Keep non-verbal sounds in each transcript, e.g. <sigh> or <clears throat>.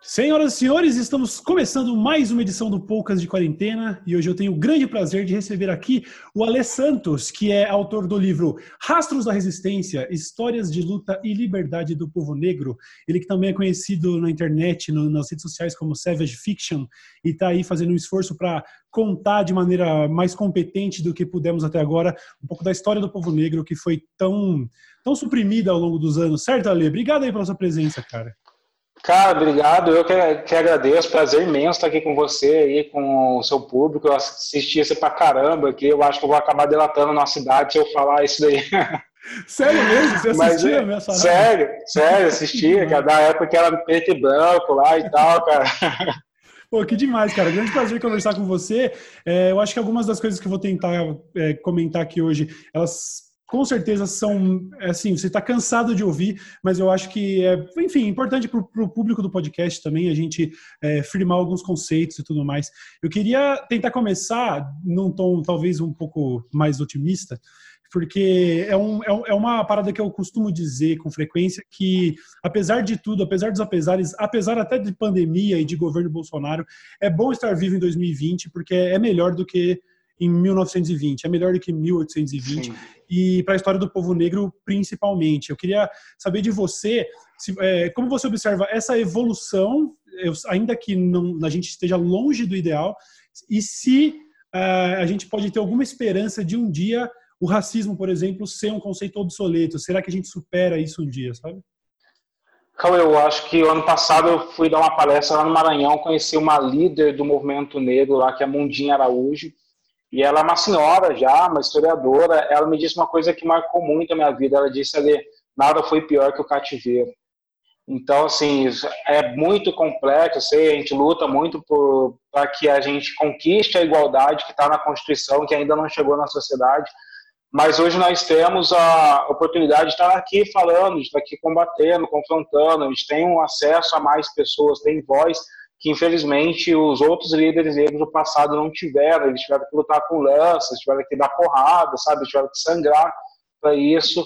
Senhoras e senhores, estamos começando mais uma edição do Poucas de Quarentena e hoje eu tenho o grande prazer de receber aqui o Alê Santos, que é autor do livro Rastros da Resistência, Histórias de Luta e Liberdade do Povo Negro. Ele que também é conhecido na internet, no, nas redes sociais como Savage Fiction e está aí fazendo um esforço para contar de maneira mais competente do que pudemos até agora um pouco da história do povo negro que foi tão, tão suprimida ao longo dos anos. Certo, Alê? Obrigado aí pela sua presença, cara. Cara, obrigado. Eu que, que agradeço. Prazer imenso estar aqui com você aí, com o seu público. Eu assisti você pra caramba aqui. Eu acho que eu vou acabar delatando a nossa cidade se eu falar isso daí. <laughs> Sério mesmo? Você assistia Mas, é, Sério, sério, assistia, cara, da época que era preto e branco lá e tal, cara. <laughs> Pô, que demais, cara. Grande prazer conversar com você. É, eu acho que algumas das coisas que eu vou tentar é, comentar aqui hoje, elas com certeza são, assim, você está cansado de ouvir, mas eu acho que é, enfim, importante para o público do podcast também a gente é, firmar alguns conceitos e tudo mais. Eu queria tentar começar num tom talvez um pouco mais otimista, porque é, um, é, é uma parada que eu costumo dizer com frequência que, apesar de tudo, apesar dos apesares, apesar até de pandemia e de governo Bolsonaro, é bom estar vivo em 2020, porque é melhor do que em 1920, é melhor do que 1820, Sim. e para a história do povo negro principalmente. Eu queria saber de você, se, é, como você observa essa evolução, eu, ainda que não, a gente esteja longe do ideal, e se uh, a gente pode ter alguma esperança de um dia o racismo, por exemplo, ser um conceito obsoleto. Será que a gente supera isso um dia, sabe? Cauê, eu acho que ano passado eu fui dar uma palestra lá no Maranhão, conheci uma líder do movimento negro lá, que é a Mundinha Araújo, e ela é uma senhora já, uma historiadora. Ela me disse uma coisa que marcou muito a minha vida. Ela disse ali, nada foi pior que o cativeiro. Então, assim, é muito complexo, sei, a gente luta muito para que a gente conquiste a igualdade que está na Constituição, que ainda não chegou na sociedade, mas hoje nós temos a oportunidade de estar aqui falando, de estar aqui combatendo, confrontando, a gente tem um acesso a mais pessoas, tem voz, que infelizmente os outros líderes negros do passado não tiveram, eles tiveram que lutar com lanças, tiveram que dar porrada, sabe, tiveram que sangrar para isso.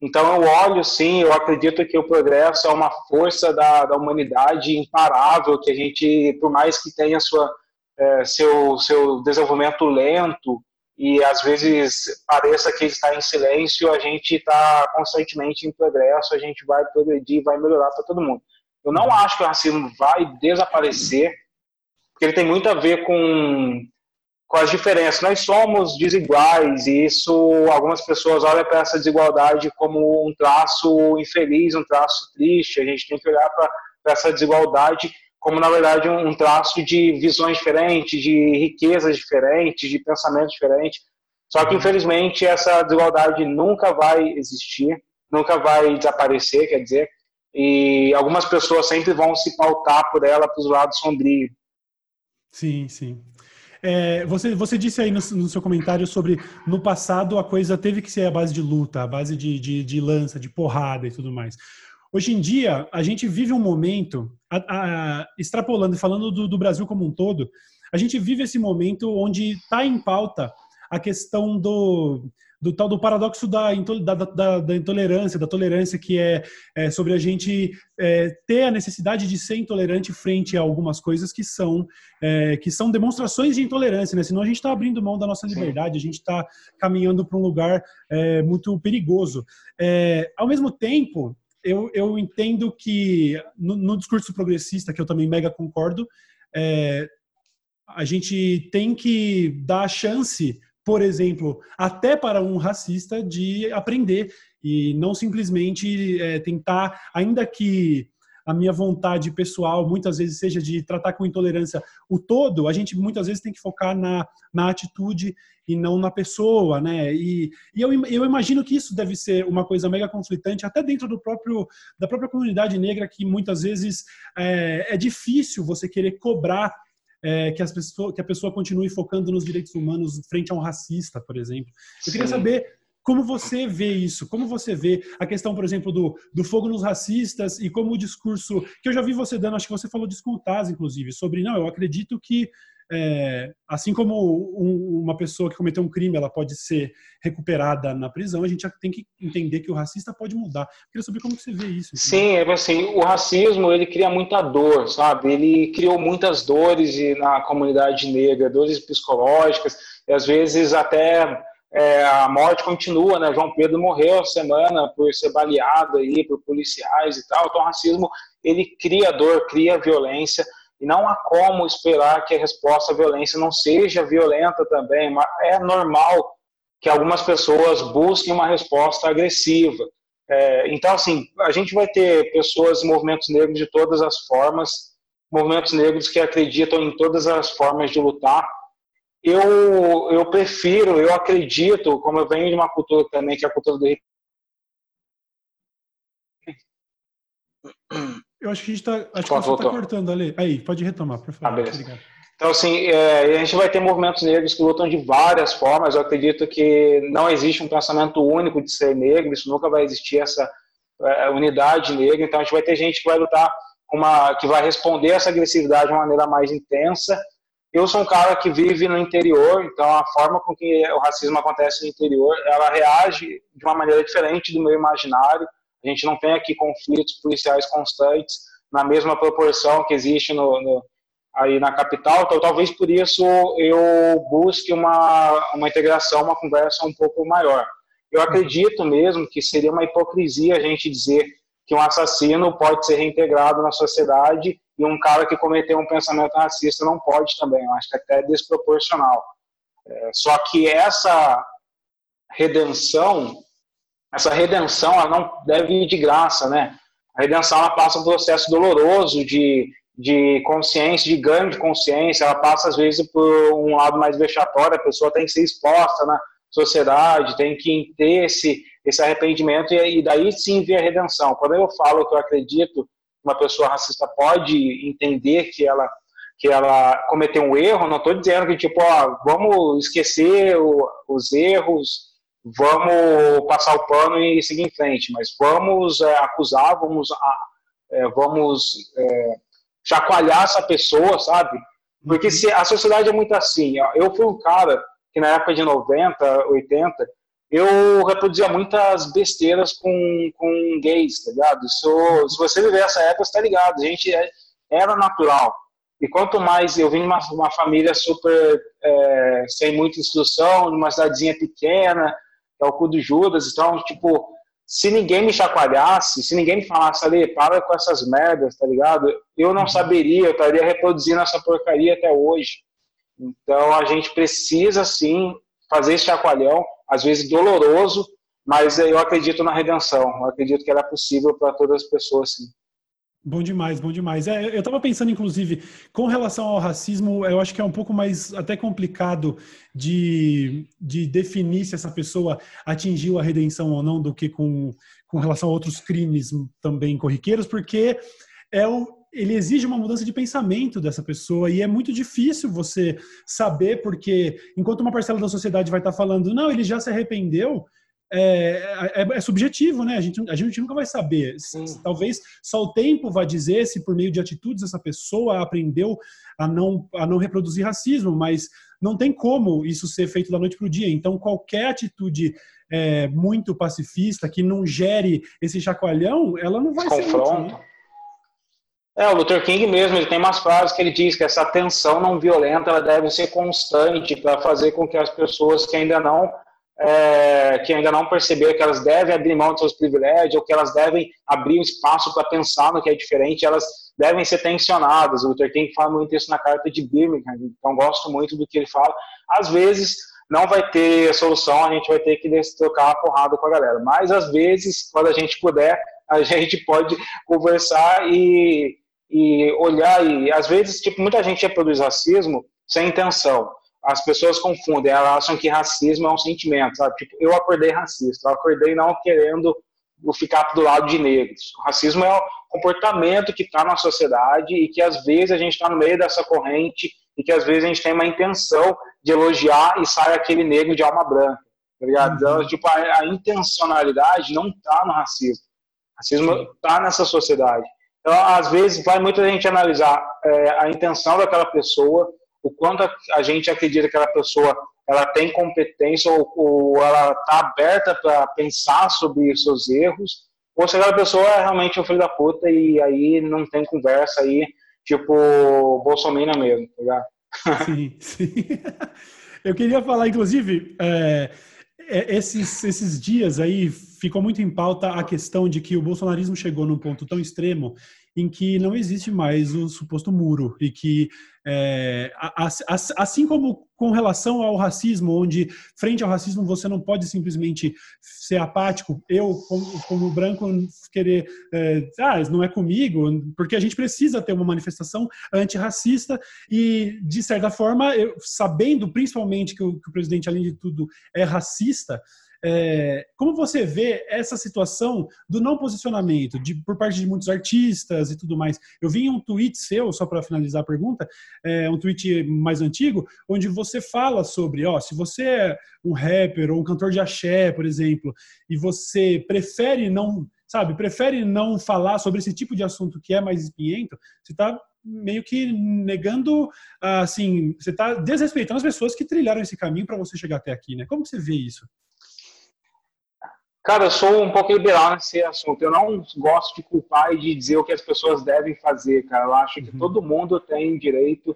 Então eu olho sim, eu acredito que o progresso é uma força da, da humanidade imparável, que a gente, por mais que tenha sua, é, seu, seu desenvolvimento lento e às vezes pareça que está em silêncio, a gente está constantemente em progresso, a gente vai progredir, vai melhorar para todo mundo. Eu não acho que o racismo vai desaparecer, porque ele tem muito a ver com, com as diferenças. Nós somos desiguais e isso, algumas pessoas olham para essa desigualdade como um traço infeliz, um traço triste. A gente tem que olhar para essa desigualdade como, na verdade, um, traço de visões diferentes, de riquezas diferentes, de pensamentos diferentes. Só que, infelizmente, essa desigualdade nunca vai existir, nunca vai desaparecer, quer dizer, e algumas pessoas sempre vão se pautar por ela para os lados sombrios. Sim, sim. É, você, você disse aí no, no, seu comentário sobre no passado a coisa teve que ser a base de luta, a base de, de, de lança, de porrada e tudo mais. Hoje em dia, a gente vive um momento, a, a, extrapolando e falando do, do Brasil como um todo, a gente vive esse momento onde está em pauta a questão do, do tal do paradoxo da, da, da, da intolerância, da tolerância, que é, é sobre a gente é, ter a necessidade de ser intolerante frente a algumas coisas que são, é, que são demonstrações de intolerância, né? Senão a gente está abrindo mão da nossa liberdade, a gente está caminhando para um lugar é, muito perigoso. É, ao mesmo tempo, eu, eu entendo que no, no, discurso progressista, que eu também mega concordo, é, a gente tem que dar a chance por exemplo, até para um racista de aprender e não simplesmente é, tentar, ainda que a minha vontade pessoal muitas vezes seja de tratar com intolerância o todo, a gente muitas vezes tem que focar na, na atitude e não na pessoa, né? E, e eu, eu imagino que isso deve ser uma coisa mega conflitante, até dentro do próprio da própria comunidade negra, que muitas vezes é, é difícil você querer cobrar é, que, as pessoas, que a pessoa continue focando nos direitos humanos frente a um racista, por exemplo. Eu queria saber como você vê isso? Como você vê a questão, por exemplo, do, do fogo nos racistas e como o discurso que eu já vi você dando, acho que você falou de inclusive, sobre não, eu acredito que é, assim como um, uma pessoa que cometeu um crime ela pode ser recuperada na prisão, a gente tem que entender que o racista pode mudar. Eu queria saber como você vê isso. Sim, é assim, o racismo ele cria muita dor, sabe? Ele criou muitas dores na comunidade negra, dores psicológicas, e às vezes até é, a morte continua, né? João Pedro morreu a semana por ser baleado aí por policiais e tal. Então, o racismo ele cria dor, cria violência. E não há como esperar que a resposta à violência não seja violenta também. Mas é normal que algumas pessoas busquem uma resposta agressiva. É, então, assim, a gente vai ter pessoas, movimentos negros de todas as formas, movimentos negros que acreditam em todas as formas de lutar. Eu, eu prefiro, eu acredito, como eu venho de uma cultura também, que é a cultura do Eu acho que a gente está. Acho que você está cortando ali. Aí, pode retomar, por favor. Ah, então, assim, é, a gente vai ter movimentos negros que lutam de várias formas. Eu acredito que não existe um pensamento único de ser negro, isso nunca vai existir essa é, unidade negra. Então, a gente vai ter gente que vai lutar, uma, que vai responder essa agressividade de uma maneira mais intensa. Eu sou um cara que vive no interior, então a forma com que o racismo acontece no interior, ela reage de uma maneira diferente do meu imaginário. A gente não tem aqui conflitos policiais constantes na mesma proporção que existe no, no, aí na capital, então talvez por isso eu busque uma, uma integração, uma conversa um pouco maior. Eu acredito mesmo que seria uma hipocrisia a gente dizer que um assassino pode ser reintegrado na sociedade e um cara que cometeu um pensamento racista não pode também. Eu acho que é até desproporcional. É, só que essa redenção essa redenção ela não deve ir de graça, né? A redenção ela passa um processo doloroso de, de consciência, de ganho de consciência, ela passa às vezes por um lado mais vexatório, a pessoa tem que ser exposta na sociedade, tem que ter esse, esse arrependimento e, e daí sim vir a redenção. Quando eu falo que eu acredito que uma pessoa racista pode entender que ela que ela cometeu um erro, não estou dizendo que tipo, ó, vamos esquecer o, os erros vamos passar o pano e seguir em frente, mas vamos é, acusar, vamos, é, vamos é, chacoalhar essa pessoa, sabe? Porque se a sociedade é muito assim, eu fui um cara que na época de 90, 80, eu reproduzia muitas besteiras com, com gays, tá ligado? Isso, se você viver essa época, você tá ligado, a gente é, era natural. E quanto mais eu vim de uma, uma família super é, sem muita instrução, numa cidadezinha pequena, é o cu do Judas. Então, tipo, se ninguém me chacoalhasse, se ninguém me falasse ali, para com essas merdas, tá ligado? Eu não saberia, eu estaria reproduzindo essa porcaria até hoje. Então a gente precisa sim fazer esse chacoalhão, às vezes doloroso, mas eu acredito na redenção. Eu acredito que ela é possível para todas as pessoas, sim. Bom demais, bom demais. É, eu estava pensando, inclusive, com relação ao racismo, eu acho que é um pouco mais até complicado de, de definir se essa pessoa atingiu a redenção ou não do que com, com relação a outros crimes também corriqueiros, porque é o, ele exige uma mudança de pensamento dessa pessoa e é muito difícil você saber, porque enquanto uma parcela da sociedade vai estar falando, não, ele já se arrependeu, é, é, é, subjetivo, né? A gente, a gente nunca vai saber. Talvez só o tempo vai dizer se por meio de atitudes essa pessoa aprendeu a não, a não reproduzir racismo, mas não tem como isso ser feito da noite para o dia. Então, qualquer atitude é, muito pacifista que não gere esse chacoalhão, ela não vai Confronto. ser útil. Né? É, o Luther King mesmo, ele tem umas frases que ele diz que essa tensão não violenta ela deve ser constante para fazer com que as pessoas que ainda não é, que ainda não perceberam que elas devem abrir mão de seus privilégios, ou que elas devem abrir um espaço para pensar no que é diferente, elas devem ser tensionadas. O Luther King fala muito isso na carta de Birmingham, então gosto muito do que ele fala. Às vezes não vai ter solução, a gente vai ter que trocar a porrada com a galera, mas às vezes, quando a gente puder, a <laughs> gente pode conversar e, e olhar, e às vezes, tipo, muita gente reproduz racismo sem intenção as pessoas confundem, elas acham que racismo é um sentimento, sabe? Tipo, eu acordei racista, eu acordei não querendo ficar do lado de negros. O racismo é um comportamento que está na sociedade e que às vezes a gente está no meio dessa corrente e que às vezes a gente tem uma intenção de elogiar e sai aquele negro de alma branca. tá ligado? Uhum. Então, tipo, a, a, intencionalidade não tá no racismo. O racismo tá nessa sociedade. Então, às vezes, vai muita gente analisar é, a intenção daquela pessoa, o quanto a, gente acredita que aquela pessoa ela tem competência ou, ou ela está aberta para pensar sobre os seus erros, ou se aquela pessoa é realmente um filho da puta e aí não tem conversa aí, tipo Bolsonaro mesmo, tá ligado? Sim, sim. <laughs> Eu queria falar, inclusive, é, é, esses, esses dias aí ficou muito em pauta a questão de que o bolsonarismo chegou num ponto tão extremo em que não existe mais o suposto muro e que é, assim como com relação ao racismo, onde frente ao racismo você não pode simplesmente ser apático, eu como, como branco querer, é, ah, não é comigo, porque a gente precisa ter uma manifestação antirracista e de certa forma, eu, sabendo principalmente que o, que o presidente além de tudo é racista, é, como você vê essa situação do não posicionamento de, por parte de muitos artistas e tudo mais? Eu vi um tweet seu, só para finalizar a pergunta, é, um tweet mais antigo, onde você fala sobre, ó, se você é um rapper ou um cantor de axé, por exemplo, e você prefere não, sabe, prefere não falar sobre esse tipo de assunto que é mais espinhento, você está meio que negando, assim, você está desrespeitando as pessoas que trilharam esse caminho para você chegar até aqui, né? Como você vê isso? Cara, eu sou um pouco liberal nesse assunto. Eu não gosto de culpar e de dizer o que as pessoas devem fazer, cara. Eu acho que uhum. todo mundo tem direito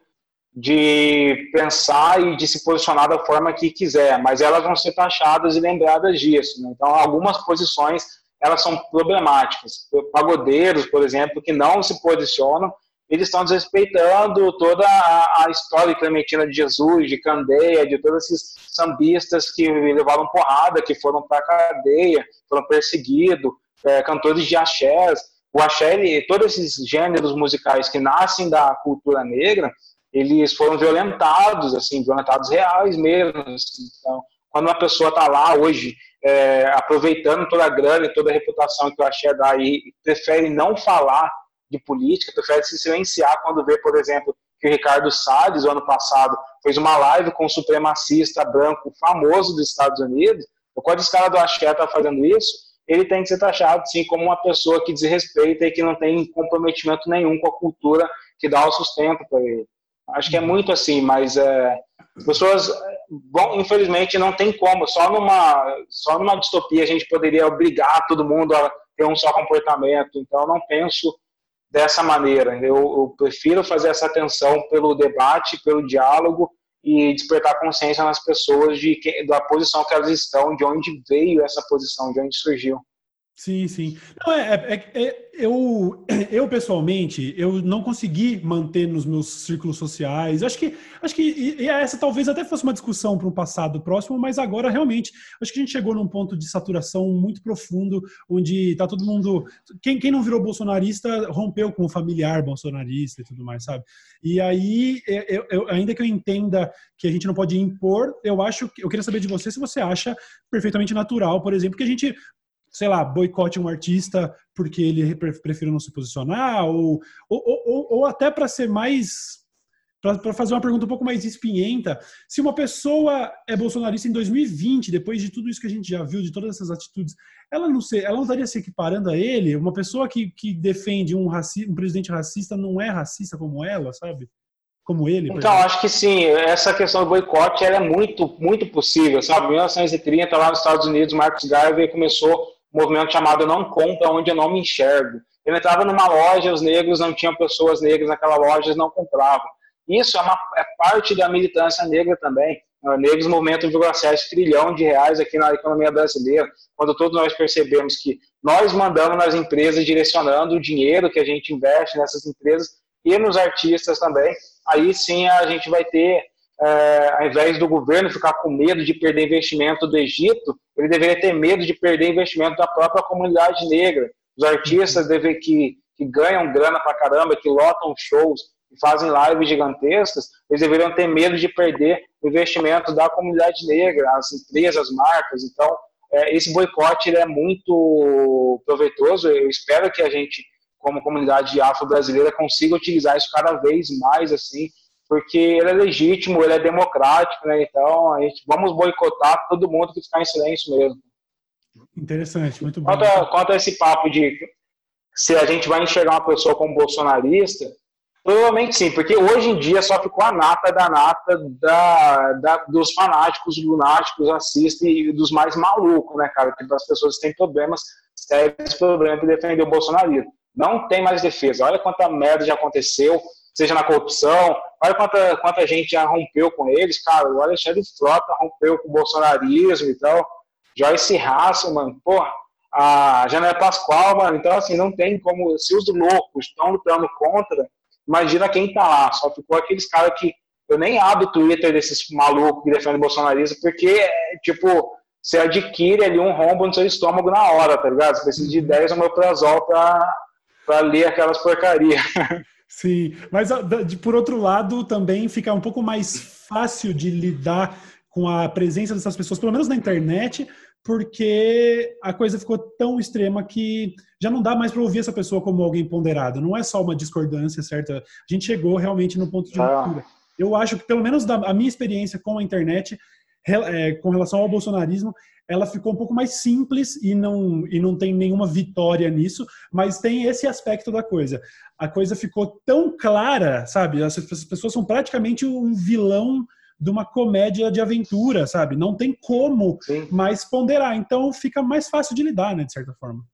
de pensar e de se posicionar da forma que quiser, mas elas vão ser taxadas e lembradas disso. Né? Então, algumas posições elas são problemáticas. Pagodeiros, por exemplo, que não se posicionam, eles estão desrespeitando toda a, a, história de Clementina de Jesus, de Candeia, de todos esses sambistas que levaram porrada, que foram para a cadeia, foram perseguidos, é, cantores de axés. O axé, ele, todos esses gêneros musicais que nascem da cultura negra, eles foram violentados, assim, violentados reais mesmo. Assim. Então, quando uma pessoa está lá hoje, é, aproveitando toda a grana e toda a reputação que o axé dá e prefere não falar de política, prefere se silenciar quando vê, por exemplo, que o Ricardo Salles, ano passado, fez uma live com um supremacista branco famoso dos Estados Unidos. Quando esse cara do Axé está fazendo isso, ele tem que ser taxado, sim, como uma pessoa que desrespeita e que não tem comprometimento nenhum com a cultura que dá o sustento para ele. Acho que é muito assim, mas é, as pessoas, infelizmente, não tem como. Só numa, só numa distopia a gente poderia obrigar todo mundo a ter um só comportamento. Então, não penso dessa maneira. Eu, eu, prefiro fazer essa atenção pelo debate, pelo diálogo e despertar consciência nas pessoas de que, da posição que elas estão, de onde veio essa posição, de onde surgiu. Sim, sim. Não, é, é, é, eu, <clears throat> eu pessoalmente, eu não consegui manter nos meus círculos sociais. Acho que, acho que e essa talvez até fosse uma discussão para um passado próximo, mas agora realmente acho que a gente chegou num ponto de saturação muito profundo, onde tá todo mundo. Quem, quem não virou bolsonarista rompeu com o familiar bolsonarista e tudo mais, sabe? E aí, eu, eu, ainda que eu entenda que a gente não pode impor, eu acho que eu queria saber de você se você acha perfeitamente natural, por exemplo, que a gente sei lá, boicote um artista porque ele prefere não se posicionar, ou, ou, ou, ou até para ser mais. Para fazer uma pergunta um pouco mais espinhenta, se uma pessoa é bolsonarista em 2020, depois de tudo isso que a gente já viu, de todas essas atitudes, ela não, se, ela não estaria se equiparando a ele? Uma pessoa que, que defende um, raci, um presidente racista não é racista como ela, sabe? Como ele? Então, acho que sim. Essa questão do boicote ela é muito, muito possível, sabe? Em 1930, lá nos Estados Unidos, Marcos Garvey começou movimento chamado Não Compra, onde eu não me enxergo. Eu entrava numa loja, os negros não tinham pessoas negras naquela loja, eles não compravam. Isso é, uma, é parte da militância negra também. Negros movimentam 1,7 trilhão de reais aqui na economia brasileira, quando todos nós percebemos que nós mandamos nas empresas direcionando o dinheiro que a gente investe nessas empresas e nos artistas também, aí sim a gente vai ter é, ao invés do governo ficar com medo de perder investimento do Egito, ele deveria ter medo de perder investimento da própria comunidade negra. Os artistas deve, que, que ganham grana pra caramba, que lotam shows e fazem lives gigantescas, eles deveriam ter medo de perder o investimento da comunidade negra, as empresas, as marcas. Então, é, esse boicote é muito proveitoso. Eu espero que a gente, como comunidade afro-brasileira, consiga utilizar isso cada vez mais assim porque ele é legítimo, ele é democrático, né? Então, a gente, vamos boicotar todo mundo que ficar em silêncio mesmo. Interessante, muito bom. Quanto a, quanto a esse papo de se a gente vai enxergar uma pessoa como bolsonarista, provavelmente sim, porque hoje em dia só ficou a nata da nata da, da dos fanáticos, lunáticos, racistas e dos mais malucos, né, cara? Tipo, as pessoas têm problemas, sérios problemas de defender o bolsonarismo. Não tem mais defesa. Olha quanta merda já aconteceu, seja na corrupção, olha quanta, quanta gente já rompeu com eles, cara. O Alexandre Frota rompeu com o bolsonarismo e tal. Joyce Raça, mano, porra, a Janela Pascoal, mano, então assim, não tem como, se os loucos estão lutando contra, imagina quem tá lá, só ficou aqueles caras que, eu nem abro o Twitter desses malucos que defendem bolsonarismo, porque, tipo, você adquire ali um rombo no seu estômago na hora, tá ligado? Você precisa de 10 omeprazol pra, pra ler aquelas porcarias. <laughs> Sim, mas por outro lado, também fica um pouco mais fácil de lidar com a presença dessas pessoas, pelo menos na internet, porque a coisa ficou tão extrema que já não dá mais para ouvir essa pessoa como alguém ponderado. Não é só uma discordância, certo? A gente chegou realmente no ponto de ah. ruptura. Eu acho que, pelo menos da a minha experiência com a internet, é, com relação ao bolsonarismo, ela ficou um pouco mais simples e não, e não tem nenhuma vitória nisso, mas tem esse aspecto da coisa. A coisa ficou tão clara, sabe? As, as pessoas são praticamente um vilão de uma comédia de aventura, sabe? Não tem como Sim. mais ponderar. Então fica mais fácil de lidar, né, de certa forma.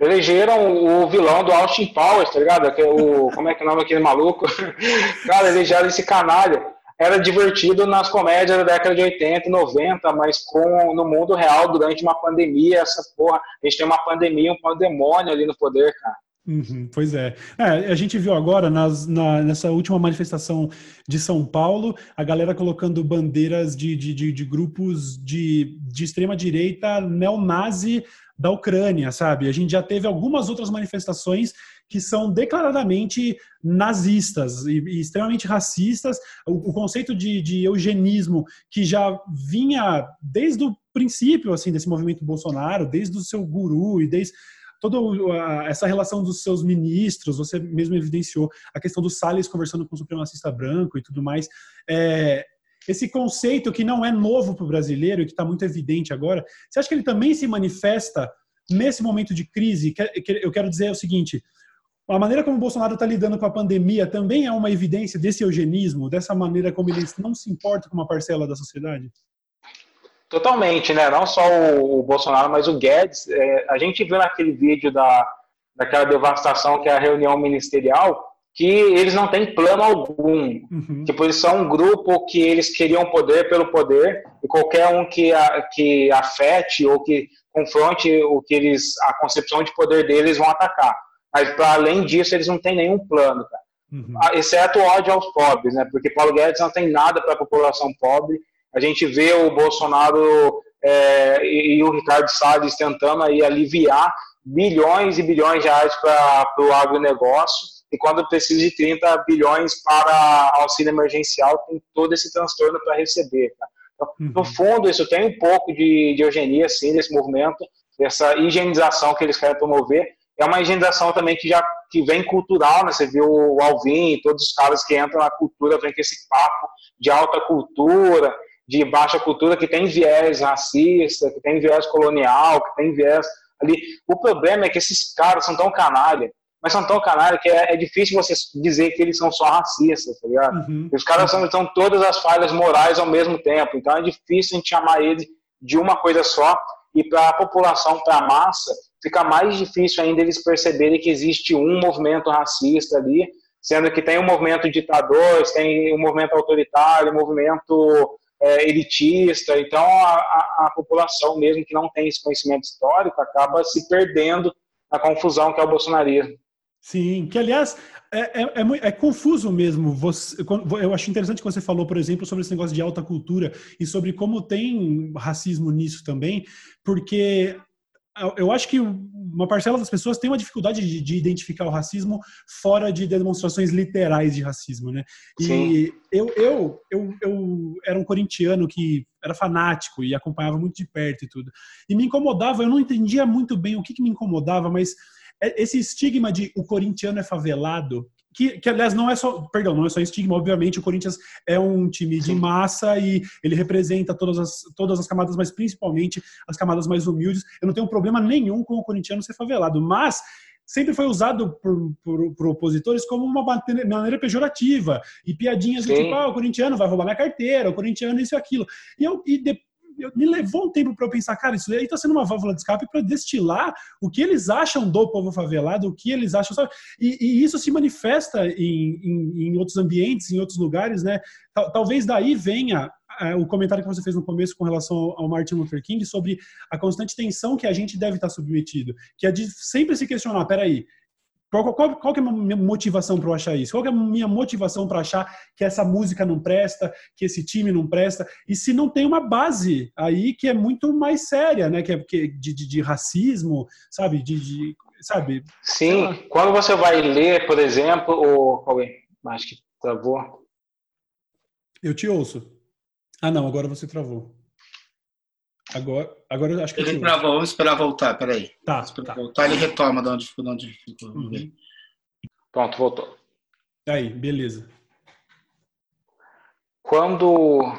Elegeram o vilão do Austin Powers, tá ligado? O, como é que é o nome daquele maluco? <laughs> Cara, elegeram esse canalha. Era divertido nas comédias da década de 80 e 90, mas com, no mundo real, durante uma pandemia, essa porra, a gente tem uma pandemia, um pandemônio ali no poder, cara. Uhum, pois é. é. A gente viu agora, nas, na, nessa última manifestação de São Paulo, a galera colocando bandeiras de, de, de, de grupos de, de extrema-direita neonazi da Ucrânia, sabe? A gente já teve algumas outras manifestações que são declaradamente nazistas e, e extremamente racistas. O, o conceito de, de, eugenismo que já vinha desde o princípio assim desse movimento Bolsonaro, desde o seu guru e desde toda essa relação dos seus ministros, você mesmo evidenciou a questão do Salles conversando com o supremacista branco e tudo mais. É, esse conceito que não é novo para o brasileiro e que está muito evidente agora, você acha que ele também se manifesta nesse momento de crise? Eu quero dizer o seguinte: a maneira como o Bolsonaro está lidando com a pandemia também é uma evidência desse eugenismo, dessa maneira como ele não se importa com uma parcela da sociedade? Totalmente, né? Não só o, Bolsonaro, mas o Guedes. É, a gente viu naquele vídeo da, daquela devastação que é a reunião ministerial, que eles não têm plano algum. Uhum. Tipo, eles são um grupo que eles queriam poder pelo poder, e qualquer um que, a, que afete ou que confronte o que eles, a concepção de poder deles vão atacar. Mas, para além disso, eles não têm nenhum plano, cara. Uhum. Exceto o ódio aos pobres, né? Porque Paulo Guedes não tem nada para a população pobre a gente vê o Bolsonaro é, e, e, o Ricardo Salles tentando aí aliviar bilhões e bilhões de reais para o agronegócio, e quando precisa de 30 bilhões para auxílio emergencial, tem todo esse transtorno para receber. Então, uhum. No fundo, isso tem um pouco de, de eugenia, sim, desse movimento, dessa higienização que eles querem promover. É uma higienização também que já que vem cultural, né? Você viu o Alvin e todos os caras que entram na cultura, vem com esse papo de alta cultura, de baixa cultura que tem viés racista, que tem viés colonial, que tem viés ali. O problema é que esses caras são tão canalha, mas são tão canalha que é, é difícil você dizer que eles são só racistas, tá ligado? Uhum. Os caras são, são todas as falhas morais ao mesmo tempo, então é difícil a gente chamar eles de uma coisa só e para a população, para a massa, fica mais difícil ainda eles perceberem que existe um movimento racista ali, sendo que tem um movimento ditador, tem um movimento autoritário, um movimento é, elitista, então a, a, a, população mesmo que não tem esse conhecimento histórico acaba se perdendo na confusão que é o bolsonarismo. Sim, que aliás é, é, é, é, confuso mesmo. Você, eu acho interessante que você falou, por exemplo, sobre esse negócio de alta cultura e sobre como tem racismo nisso também, porque eu acho que uma parcela das pessoas tem uma dificuldade de, de, identificar o racismo fora de demonstrações literais de racismo, né? E eu, eu, eu, eu era um corintiano que era fanático e acompanhava muito de perto e tudo. E me incomodava, eu não entendia muito bem o que, que me incomodava, mas é, esse estigma de o corintiano é favelado, que, que, aliás, não é só, perdão, não é só estigma, obviamente o Corinthians é um time de massa e ele representa todas as, todas as camadas, mas principalmente as camadas mais humildes. Eu não tenho problema nenhum com o corintiano ser favelado, mas sempre foi usado por, por, por, opositores como uma maneira pejorativa e piadinhas Sim. do tipo, ah, o corintiano vai roubar minha carteira, o corintiano isso e aquilo. E, eu, e de, eu, me levou um tempo para eu pensar, cara, isso aí está sendo uma válvula de escape para destilar o que eles acham do povo favelado, o que eles acham, sabe? E, e isso se manifesta em, em, em, outros ambientes, em outros lugares, né? Talvez daí venha é, o comentário que você fez no começo com relação ao Martin Luther King sobre a constante tensão que a gente deve estar submetido, que é de sempre se questionar, peraí, qual, qual, qual que é a minha motivação para eu achar isso? Qual que é a minha motivação para achar que essa música não presta, que esse time não presta? E se não tem uma base aí que é muito mais séria, né? Que é, que, de, de, de racismo, sabe? De, de sabe? Sim, quando você vai ler, por exemplo, o... Alguém, acho que travou. Eu te ouço. Ah, não, agora você travou. Agora, agora eu acho que. Ele travou, vamos esperar voltar, peraí. Tá. Esperar tá. voltar, ele retoma de onde, de onde ficou. Uhum. Pronto, voltou. Aí, beleza. Quando.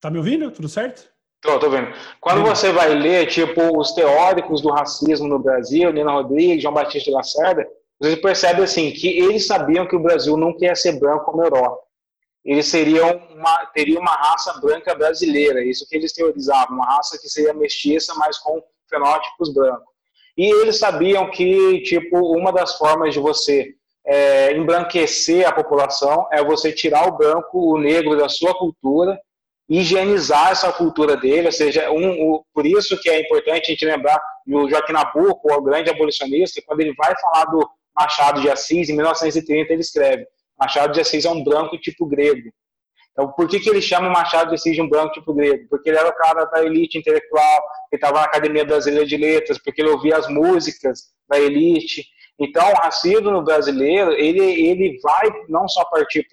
Tá me ouvindo? Tudo certo? Tô, tô vendo. Quando você vai ler, tipo, os teóricos do racismo no Brasil, Nina Rodrigues, João Batista Lacerda, você percebe, assim, que eles sabiam que o Brasil não queria ser branco como a Europa eles uma, teriam uma raça branca brasileira, isso que eles teorizavam, uma raça que seria mestiça, mas com fenótipos brancos. E eles sabiam que, tipo, uma das formas de você é, embranquecer a população é você tirar o branco, o negro da sua cultura, higienizar essa cultura dele, ou seja, um, por isso que é importante a gente lembrar o Joaquim Nabuco, o grande abolicionista, quando ele vai falar do Machado de Assis, em 1930, ele escreve Machado de Assis é um branco tipo grego. Então, por que, que ele chama Machado de Assis de um branco tipo grego? Porque ele era o cara da elite intelectual, ele estava na Academia Brasileira de Letras, porque ele ouvia as músicas da elite. Então, o racismo no brasileiro, ele, ele vai não só partir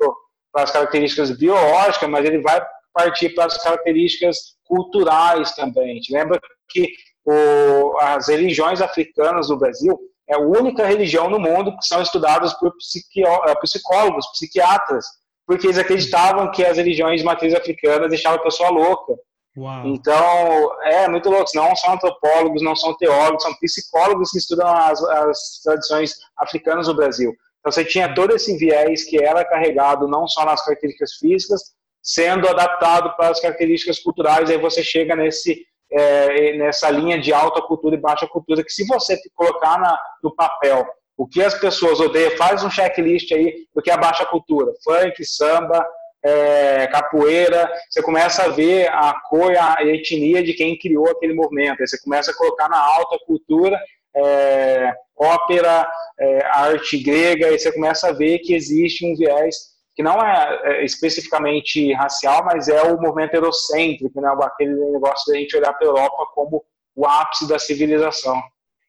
para as características biológicas, mas ele vai partir para as características culturais também. A gente lembra que o, as religiões africanas no Brasil, é a única religião no mundo que são estudadas por eh, psicólogos, psiquiatras, porque eles acreditavam que as religiões de matriz africana deixavam a pessoa louca. Uau. Então, é muito louco. Não são antropólogos, não são teólogos, são psicólogos que estudam as, as tradições africanas no Brasil. Então, você tinha todo esse viés que era carregado não só nas características físicas, sendo adaptado para as características culturais, aí você chega nesse é, nessa linha de alta cultura e baixa cultura, que se você colocar na, no papel o que as pessoas odeiam, faz um checklist aí do que é a baixa cultura, funk, samba, é, capoeira, você começa a ver a cor, a etnia de quem criou aquele movimento, aí você começa a colocar na alta cultura é, ópera, é, arte grega, e você começa a ver que existe um viés que não é, é especificamente racial, mas é o movimento eurocêntrico, né? aquele negócio da gente olhar para a Europa como o ápice da civilização.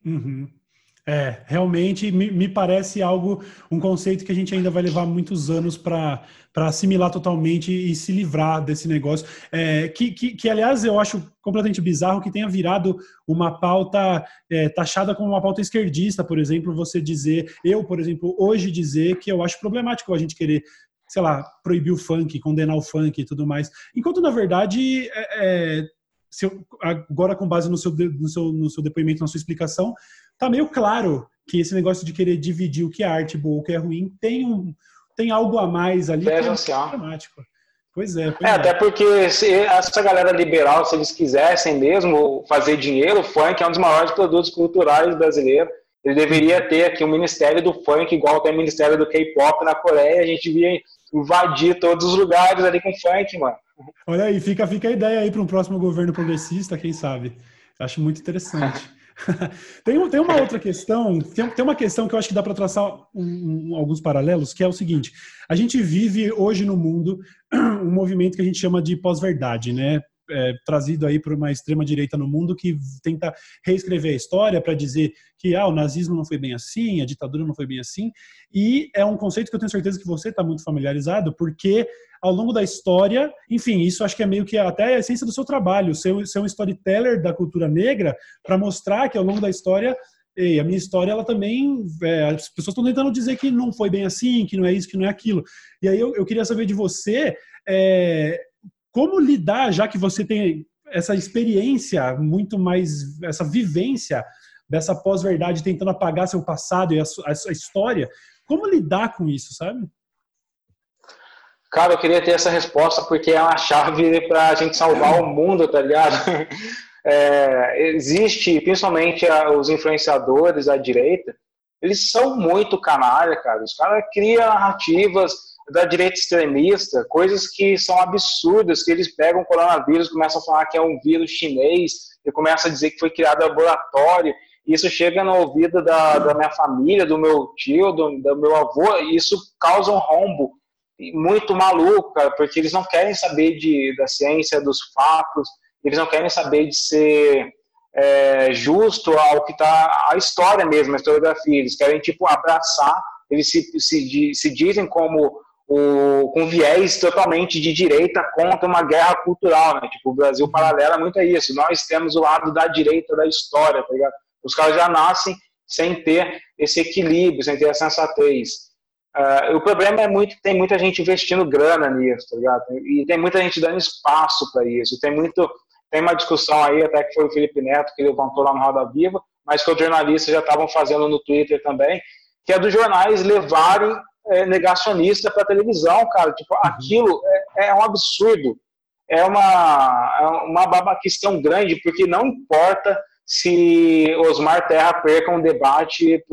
Uhum. É, realmente me, me, parece algo, um conceito que a gente ainda vai levar muitos anos para assimilar totalmente e se livrar desse negócio. É, que, que, que, aliás, eu acho completamente bizarro que tenha virado uma pauta é, taxada como uma pauta esquerdista, por exemplo, você dizer, eu, por exemplo, hoje dizer que eu acho problemático a gente querer sei lá, proibir o funk, condenar o funk e tudo mais. Enquanto, na verdade, é, é, eu, agora com base no seu, no, seu, no seu depoimento, na sua explicação, tá meio claro que esse negócio de querer dividir o que é arte boa, o que é ruim, tem, um, tem algo a mais ali é, que é problemático. Pois é. Pois é, é, até porque se essa galera liberal, se eles quisessem mesmo fazer dinheiro, o funk é um dos maiores produtos culturais brasileiros. Ele deveria ter aqui um ministério do funk, igual tem o ministério do K-pop na Coreia. A gente via invadir todos os lugares ali com funk, mano. Olha aí, fica, fica a ideia aí para um próximo governo progressista, quem sabe. Acho muito interessante. <laughs> tem, tem uma outra questão, tem, tem uma questão que eu acho que dá para traçar um, um, alguns paralelos, que é o seguinte: a gente vive hoje no mundo <clears throat> um movimento que a gente chama de pós-verdade, né? É, trazido aí por uma extrema direita no mundo que tenta reescrever a história para dizer que ah, o nazismo não foi bem assim, a ditadura não foi bem assim, e é um conceito que eu tenho certeza que você está muito familiarizado, porque ao longo da história, enfim, isso acho que é meio que até a essência do seu trabalho, ser, ser um storyteller da cultura negra para mostrar que ao longo da história a minha história, ela também, é, as pessoas estão tentando dizer que não foi bem assim, que não é isso, que não é aquilo. E aí eu, eu queria saber de você, é, como lidar, já que você tem essa experiência muito mais, essa vivência dessa pós-verdade tentando apagar seu passado e a, história, como lidar com isso, sabe? Cara, eu queria ter essa resposta porque é uma chave para a gente salvar o mundo, tá ligado? <laughs> É, existe, principalmente os influenciadores à direita, eles são muito canalha, cara. Os caras criam narrativas da direita extremista, coisas que são absurdas, que eles pegam o coronavírus, começam a falar que é um vírus chinês, e começam a dizer que foi criado laboratório, isso chega no ouvido da, da minha família, do meu tio, do, do meu avô, e isso causa um rombo muito maluco, cara, porque eles não querem saber de, da ciência, dos fatos, eles não querem saber de ser é, justo ao que está a história mesmo, a historiografia. Eles querem tipo abraçar, eles se, se, se dizem como o, com viés totalmente de direita contra uma guerra cultural, né? Tipo, o Brasil paralela muito a isso. Nós temos o lado da direita da história, tá ligado? Os caras já nascem sem ter esse equilíbrio, sem ter a sensatez. Uh, o problema é muito tem muita gente investindo grana nisso, tá ligado? E tem muita gente dando espaço para isso. Tem muito, tem uma discussão aí, até que foi o Felipe Neto que levantou lá no Roda Viva, mas que os jornalistas já estavam fazendo no Twitter também, que é dos jornais levarem é, negacionista para televisão, cara. Tipo, uhum. aquilo é, é, um absurdo. É uma, é uma babaquice tão grande, porque não importa se Osmar Terra perca um debate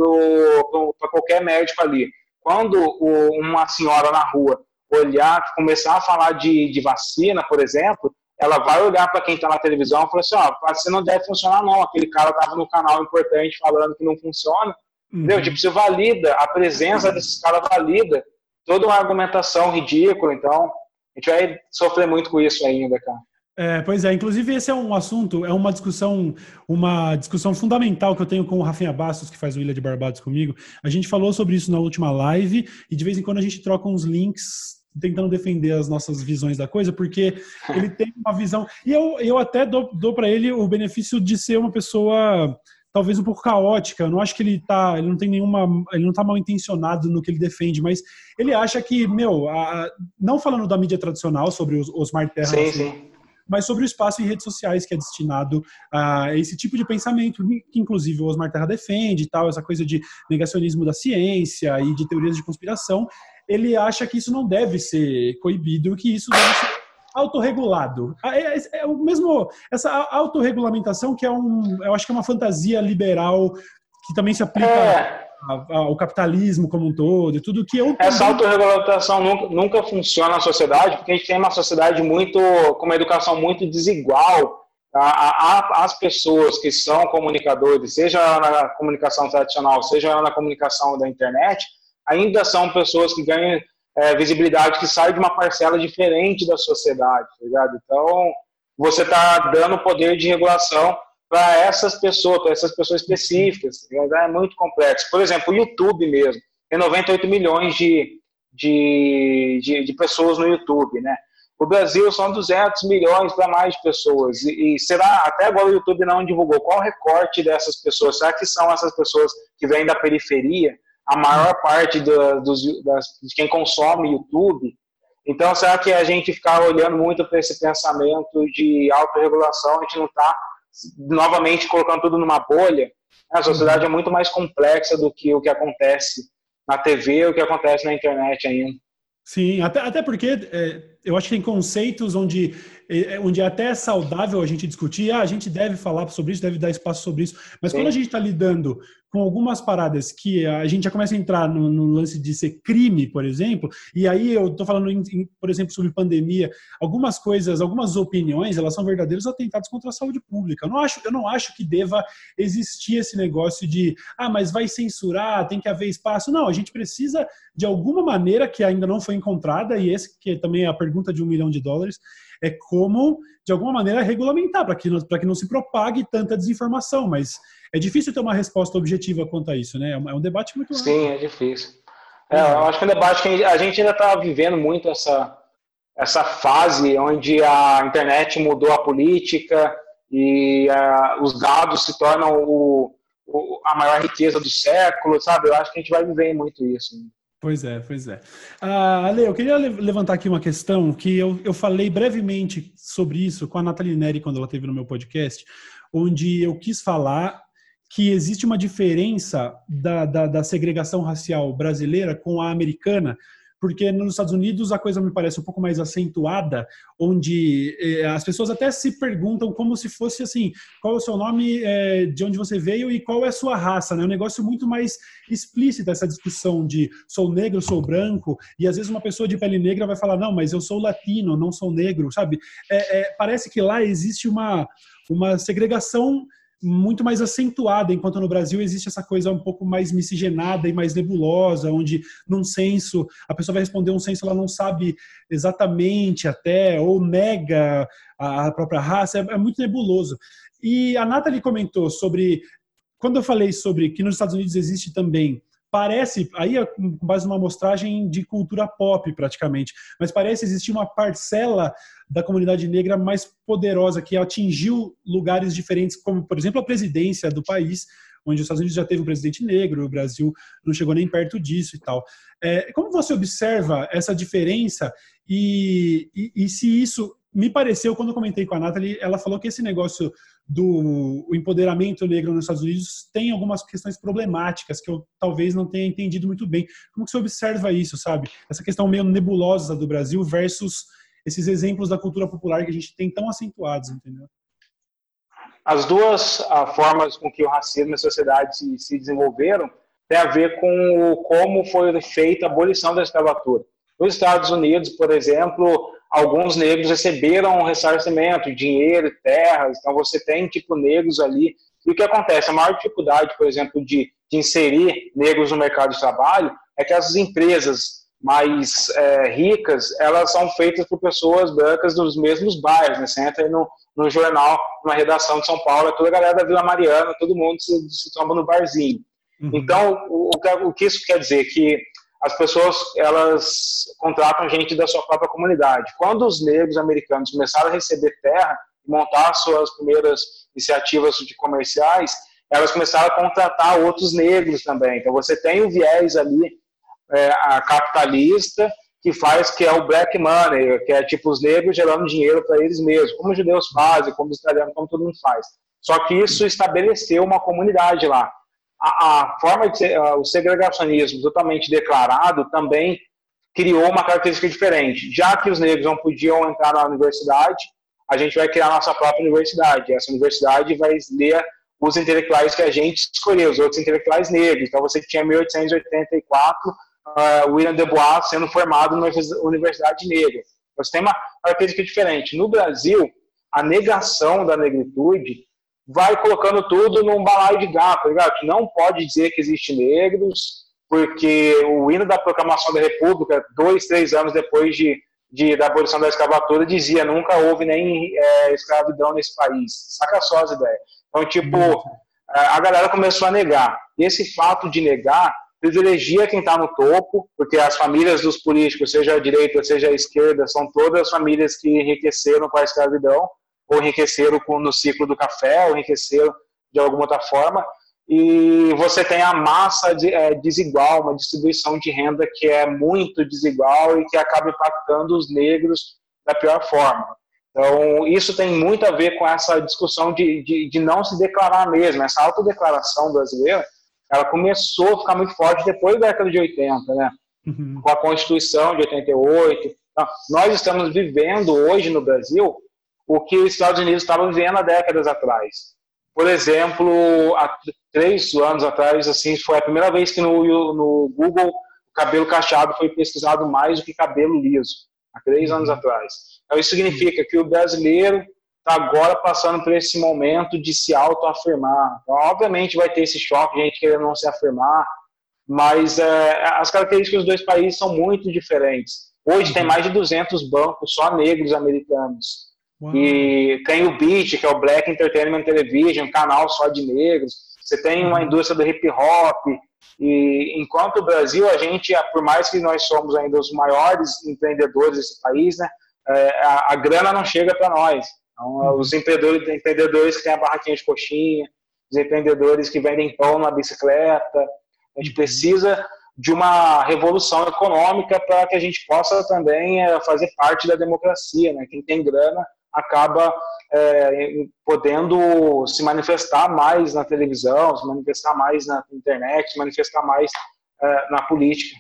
para qualquer médico ali quando o, uma senhora na rua olhar, começar a falar de, de vacina, por exemplo, ela vai olhar para quem está na televisão e falar assim, ó, a vacina não deve funcionar não, aquele cara estava no canal importante falando que não funciona, uhum. entendeu? Tipo, você valida, a presença desses caras valida toda uma argumentação ridícula, então a gente vai sofrer muito com isso ainda, cara. É, pois é, inclusive esse é um assunto, é uma discussão, uma discussão fundamental que eu tenho com o Rafinha Bastos, que faz o Ilha de Barbados comigo. A gente falou sobre isso na última live e de vez em quando a gente troca uns links tentando defender as nossas visões da coisa, porque ele tem uma visão. E eu, eu até dou, dou para ele o benefício de ser uma pessoa talvez um pouco caótica. Eu não acho que ele tá, ele não tem nenhuma, ele não tá mal intencionado no que ele defende, mas ele acha que, meu, a, não falando da mídia tradicional sobre os Osmar Terra, sim, assim, sim mas sobre o espaço em redes sociais que é destinado a esse tipo de pensamento, que inclusive o Osmar Terra defende e tal, essa coisa de negacionismo da ciência e de teorias de conspiração, ele acha que isso não deve ser coibido, que isso deve ser autorregulado. É, é, é, o mesmo essa autorregulamentação que é um, eu acho que é uma fantasia liberal que também se aplica é. ao capitalismo como um todo e tudo que eu essa autorregulamentação nunca, nunca funciona na sociedade porque a gente tem uma sociedade muito com uma educação muito desigual. As pessoas que são comunicadores seja na comunicação tradicional seja na comunicação da internet ainda são pessoas que ganham é, visibilidade que saem de uma parcela diferente da sociedade tá ligado? então você está dando poder de regulação para essas pessoas, para essas pessoas específicas. É muito complexo. Por exemplo, o YouTube mesmo. Tem 98 milhões de, de, de, de pessoas no YouTube, né? O Brasil são 200 milhões para mais pessoas. E, e, será, até agora o YouTube não divulgou qual o recorte dessas pessoas. Será que são essas pessoas que vêm da periferia? A maior parte do, dos, das, de quem consome YouTube? Então, será que a gente ficar olhando muito para esse pensamento de autorregulação, a gente não está novamente colocando tudo numa bolha, a sociedade é muito mais complexa do que o que acontece na TV o que acontece na internet ainda. Sim, até, até porque é, eu acho que tem conceitos onde onde é até saudável a gente discutir, ah, a gente deve falar sobre isso, deve dar espaço sobre isso, mas Sim. quando a gente está lidando com algumas paradas que a gente já começa a entrar no, no lance de ser crime, por exemplo, e aí eu estou falando, em, em, por exemplo, sobre pandemia, algumas coisas, algumas opiniões, elas são verdadeiros atentados contra a saúde pública. Eu não acho, eu não acho que deva existir esse negócio de, ah, mas vai censurar, tem que haver espaço. Não, a gente precisa, de alguma maneira que ainda não foi encontrada, e esse que também é a pergunta de um milhão de dólares, é como, de alguma maneira, regulamentar para que, que não se propague tanta desinformação, mas é difícil ter uma resposta objetiva quanto a isso, né? É um, é um debate muito Sim, é difícil. É, eu acho que é um debate que a gente ainda está vivendo muito essa, essa fase onde a internet mudou a política e uh, os dados se tornam o, a maior riqueza do século, sabe? Eu acho que a gente vai viver muito isso. Pois é, pois é. Ah, Ale, eu queria levantar aqui uma questão que eu, eu falei brevemente sobre isso com a Nathalie Neri quando ela esteve no meu podcast, onde eu quis falar que existe uma diferença da, da, da segregação racial brasileira com a americana, porque nos Estados Unidos a coisa me parece um pouco mais acentuada, onde eh, as pessoas até se perguntam como se fosse assim, qual é o seu nome, eh, de onde você veio e qual é a sua raça, né? É um negócio muito mais explícito essa discussão de sou negro, sou branco, e às vezes uma pessoa de pele negra vai falar, não, mas eu sou latino, não sou negro, sabe? É, parece que lá existe uma, uma segregação muito mais acentuada, enquanto no Brasil existe essa coisa um pouco mais miscigenada e mais nebulosa, onde num censo a pessoa vai responder um censo, ela não sabe exatamente até, ou nega a própria raça, é, é muito nebuloso. E a Nathalie comentou sobre, quando eu falei sobre que nos Estados Unidos existe também parece, aí é com base numa amostragem de cultura pop praticamente, mas parece existir uma parcela da comunidade negra mais poderosa que atingiu lugares diferentes, como por exemplo a presidência do país, onde os Estados Unidos já teve um presidente negro, o Brasil não chegou nem perto disso e tal. É, como você observa essa diferença e, e, e se isso me pareceu, quando eu comentei com a Nathalie, ela falou que esse negócio do empoderamento negro nos Estados Unidos tem algumas questões problemáticas que eu talvez não tenha entendido muito bem. Como que você observa isso, sabe? Essa questão meio nebulosa do Brasil versus esses exemplos da cultura popular que a gente tem tão acentuados, entendeu? As duas formas com que o racismo e a sociedade se, se desenvolveram tem a ver com o, como foi feita a abolição da escravatura. Nos Estados Unidos, por exemplo, alguns negros receberam um ressarcimento, dinheiro, terras, então você tem, tipo, negros ali. E o que acontece? A maior dificuldade, por exemplo, de, de inserir negros no mercado de trabalho é que essas empresas mais é, ricas, elas são feitas por pessoas brancas dos mesmos bairros, né? Você entra no, no jornal, numa redação de São Paulo, é toda a galera da Vila Mariana, todo mundo se, se toma no barzinho. Uhum. Então, o, o, que isso quer dizer? Que as pessoas elas contratam gente da sua própria comunidade. Quando os negros americanos começaram a receber terra e montar suas primeiras iniciativas de comerciais, elas começaram a contratar outros negros também. Então você tem o viés ali é, a capitalista que faz que é o black money, que é tipo os negros gerando dinheiro para eles mesmos, como os judeus fazem, como os italianos, como todo mundo faz. Só que isso estabeleceu uma comunidade lá a, a forma de uh, o segregacionismo totalmente declarado também criou uma característica diferente. Já que os negros não podiam entrar na universidade, a gente vai criar nossa própria universidade. Essa universidade vai ler os intelectuais que a gente escolheu, os outros intelectuais negros. Então você tinha 1884 uh, William de Bois sendo formado na Universidade Negra. Você tem uma característica diferente. No Brasil, a negação da negritude vai colocando tudo num balaio de gato, tá ligado? Não pode dizer que existe negros, porque o hino da proclamação da República, dois, três anos depois de, de da abolição da escravatura, dizia nunca houve nem é, escravidão nesse país. Saca só as ideias. Então, tipo, a galera começou a negar. E esse fato de negar privilegia quem está no topo, porque as famílias dos políticos, seja a direita, seja a esquerda, são todas famílias que enriqueceram com a escravidão, ou enriqueceram no ciclo do café, ou enriqueceram de alguma outra forma, e você tem a massa de, é, desigual, uma distribuição de renda que é muito desigual e que acaba impactando os negros da pior forma. Então, isso tem muito a ver com essa discussão de, de, de não se declarar mesmo. Essa autodeclaração brasileira, ela começou a ficar muito forte depois da década de 80, né? Uhum. Com a Constituição de 88. Então, nós estamos vivendo hoje no Brasil o que os Estados Unidos estavam vivendo há décadas atrás. Por exemplo, há três anos atrás, assim, foi a primeira vez que no, no Google o cabelo cacheado foi pesquisado mais do que cabelo liso, há três anos atrás. Então, isso significa que o brasileiro está agora passando por esse momento de se autoafirmar. Então, obviamente vai ter esse choque, gente querendo não se afirmar, mas é, as características dos dois países são muito diferentes. Hoje tem mais de 200 bancos só negros americanos. Uau. E tem o Beat, que é o Black Entertainment Television, um canal só de negros. Você tem uma uhum. indústria do hip hop. E enquanto o Brasil, a gente, por mais que nós somos ainda os maiores empreendedores desse país, né, é, a, a grana não chega para nós. Então, uhum. os empreendedores, empreendedores que têm a barraquinha de coxinha, os empreendedores que vendem pão na bicicleta. A gente precisa de uma revolução econômica para que a gente possa também é, fazer parte da democracia. Né? Quem tem grana acaba é, podendo se manifestar mais na televisão, se manifestar mais na internet, se manifestar mais é, na política.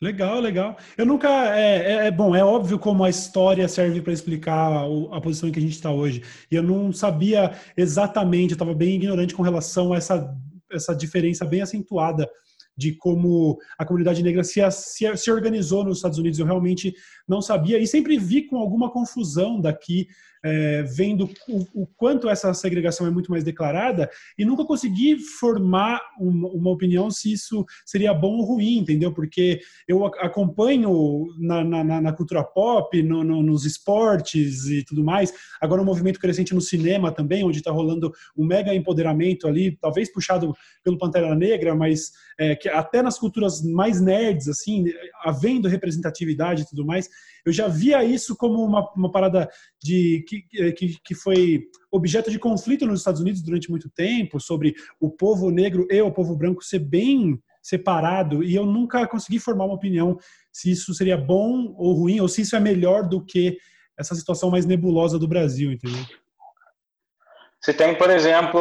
Legal, legal. Eu nunca. É, é, é bom, é óbvio como a história serve para explicar a, a, posição em que a gente está hoje. E eu não sabia exatamente, eu estava bem ignorante com relação a essa, essa diferença bem acentuada de como a comunidade negra se, se, se organizou nos Estados Unidos. Eu realmente não sabia e sempre vi com alguma confusão daqui é, vendo o, o, quanto essa segregação é muito mais declarada e nunca consegui formar uma, uma, opinião se isso seria bom ou ruim, entendeu? Porque eu acompanho na, na, na cultura pop, no, no, nos esportes e tudo mais, agora um movimento crescente no cinema também, onde está rolando um mega empoderamento ali, talvez puxado pelo Pantera Negra, mas é, que até nas culturas mais nerds, assim, havendo representatividade e tudo mais, eu já via isso como uma, uma parada de que, que, que foi objeto de conflito nos Estados Unidos durante muito tempo, sobre o povo negro e o povo branco ser bem separado, e eu nunca consegui formar uma opinião se isso seria bom ou ruim, ou se isso é melhor do que essa situação mais nebulosa do Brasil, entendeu? Você tem, por exemplo,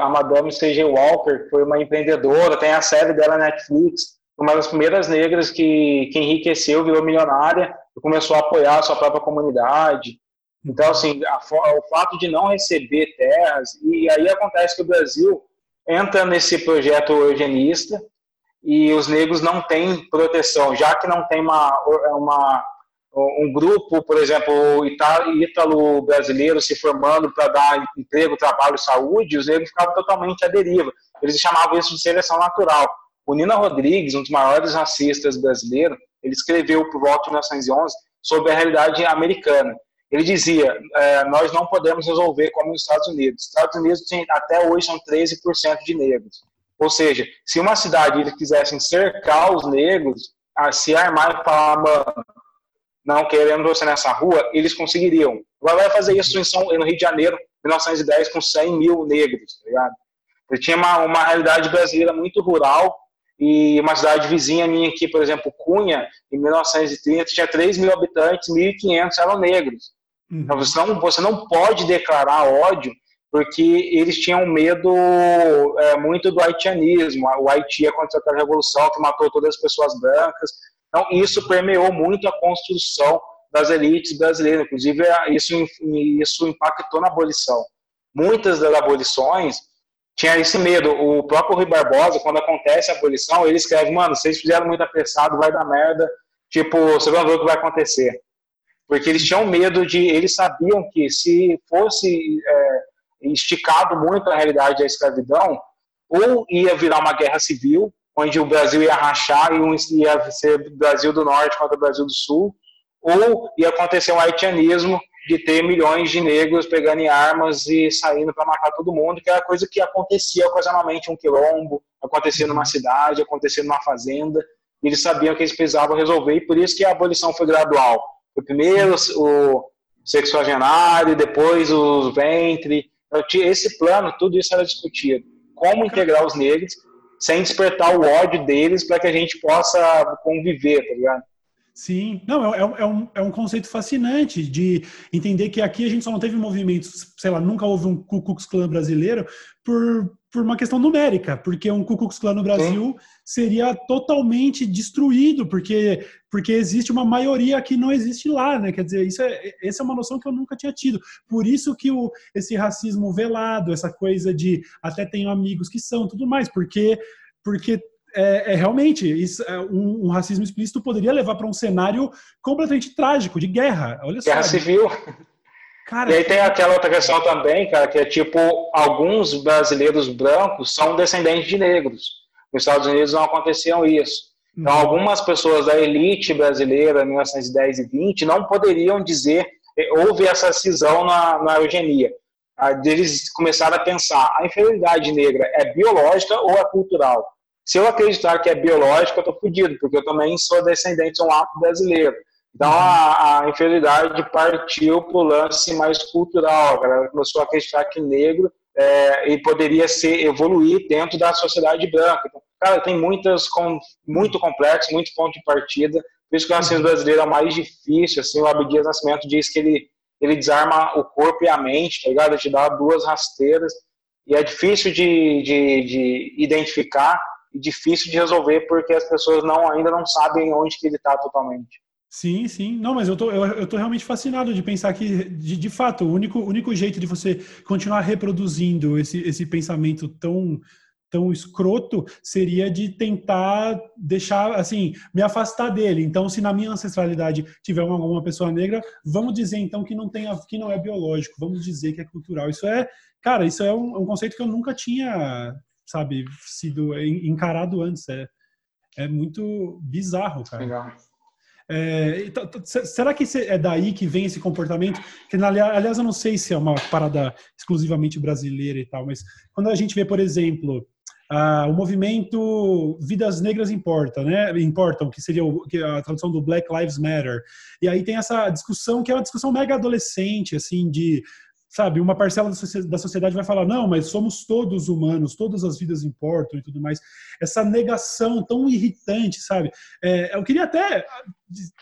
a Madame C.G. Walker, que foi uma empreendedora, tem a série dela na Netflix, uma das primeiras negras que, que enriqueceu, virou milionária e começou a apoiar a sua própria comunidade. Então, assim, a, o fato de não receber terras, e aí acontece que o Brasil entra nesse projeto eugenista e os negros não têm proteção, já que não tem uma, uma um grupo, por exemplo, ítalo brasileiro se formando para dar emprego, trabalho, saúde, os negros ficavam totalmente à deriva. Eles chamavam isso de seleção natural. O Nina Rodrigues, um dos maiores racistas brasileiros, ele escreveu por volta de 1911 sobre a realidade americana. Ele dizia: é, nós não podemos resolver como os Estados Unidos. Os Estados Unidos tem, até hoje são 13% de negros. Ou seja, se uma cidade eles quisessem cercar os negros, a se armar e falar, mano, não querendo você nessa rua, eles conseguiriam. Agora vai fazer isso em São, no Rio de Janeiro, 1910, com 100 mil negros, tá ligado? Ele tinha uma, uma realidade brasileira muito rural e uma cidade vizinha minha aqui, por exemplo, Cunha, em 1930, tinha 3 mil habitantes, 1.500 eram negros. Uhum. Então, você não, você não pode declarar ódio porque eles tinham medo é, muito do haitianismo. O Haiti aconteceu aquela revolução que matou todas as pessoas brancas. Então, isso permeou muito a construção das elites brasileiras. Inclusive, isso, isso impactou na abolição. Muitas das abolições tinha esse medo. O próprio Rui Barbosa, quando acontece a abolição, ele escreve, mano, vocês fizeram muito apressado, vai dar merda, tipo, você vai ver o que vai acontecer. Porque eles tinham medo de, eles sabiam que se fosse é, esticado muito a realidade da escravidão, ou ia virar uma guerra civil, onde o Brasil ia rachar e ia ser Brasil do Norte contra o Brasil do Sul, ou ia acontecer um haitianismo de ter milhões de negros pegando em armas e saindo para matar todo mundo, que era coisa que acontecia ocasionalmente um quilombo, acontecia numa cidade, acontecia numa fazenda, e eles sabiam que eles precisavam resolver, e por isso que a abolição foi gradual. Foi primeiro o sexuagenário, depois os ventre, esse plano, tudo isso era discutido. Como integrar os negros sem despertar o ódio deles para que a gente possa conviver, tá ligado? Sim, não, é, é, é, um, é um conceito fascinante de entender que aqui a gente só não teve movimentos, sei lá, nunca houve um Ku Klux Klan brasileiro por, por uma questão numérica, porque um Ku Klux Klan no Brasil Sim. Seria totalmente destruído, porque, porque existe uma maioria que não existe lá, né? Quer dizer, isso é, essa é uma noção que eu nunca tinha tido. Por isso que o, esse racismo velado, essa coisa de até tenho amigos que são, tudo mais, porque porque é, é, realmente isso, é, um, um, racismo explícito poderia levar para um cenário completamente trágico de guerra. Olha só. Guerra civil. Cara, e aí tem aquela outra questão também, cara, que é tipo alguns brasileiros brancos são descendentes de negros. Nos Estados Unidos não aconteciam isso. Então, uhum. algumas pessoas da elite brasileira, 1910 e 20, não poderiam dizer houve essa cisão na, na eugenia. Eles começaram a pensar: a inferioridade negra é biológica ou é cultural? Se eu acreditar que é biológico, eu estou fodido, porque eu também sou descendente de um afro brasileiro. Então a, a inferioridade partiu para o lance mais cultural. A galera começou a acreditar que negro é, e poderia ser evoluir dentro da sociedade branca. Então, cara, tem muitas com, muito complexo, muito ponto de partida. Por isso que o racismo brasileiro é o mais difícil. Assim, o Abdias Nascimento diz que ele ele desarma o corpo e a mente, tá ligado? Ele te dá duas rasteiras e é difícil de, de, de identificar e difícil de resolver porque as pessoas não ainda não sabem onde que ele está totalmente. Sim, sim. Não, mas eu tô, eu, eu tô realmente fascinado de pensar que, de, de fato, o único, único jeito de você continuar reproduzindo esse, esse pensamento tão, tão escroto seria de tentar deixar, assim, me afastar dele. Então, se na minha ancestralidade tiver uma, uma pessoa negra, vamos dizer então que não tem, que não é biológico, vamos dizer que é cultural. Isso é, cara, isso é um, um conceito que eu nunca tinha, sabe, sido encarado antes. É, é muito bizarro, cara. Legal. É, será que é daí que vem esse comportamento? Que, aliás, eu não sei se é uma parada exclusivamente brasileira e tal, mas quando a gente vê, por exemplo, uh, o movimento Vidas Negras Importa, né? Importam, que seria que a tradução do Black Lives Matter. E aí tem essa discussão que é uma discussão mega adolescente, assim, de sabe, uma parcela da sociedade vai falar, não, mas somos todos humanos, todas as vidas importam e tudo mais. Essa negação tão irritante, sabe? É, eu queria até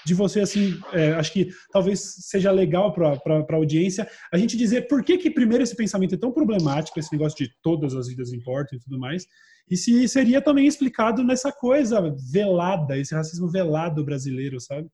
de, você, assim, é, acho que talvez seja legal para a audiência a gente dizer por que, que, primeiro, esse pensamento é tão problemático, esse negócio de todas as vidas importam e tudo mais, e se seria também explicado nessa coisa velada, esse racismo velado brasileiro, sabe?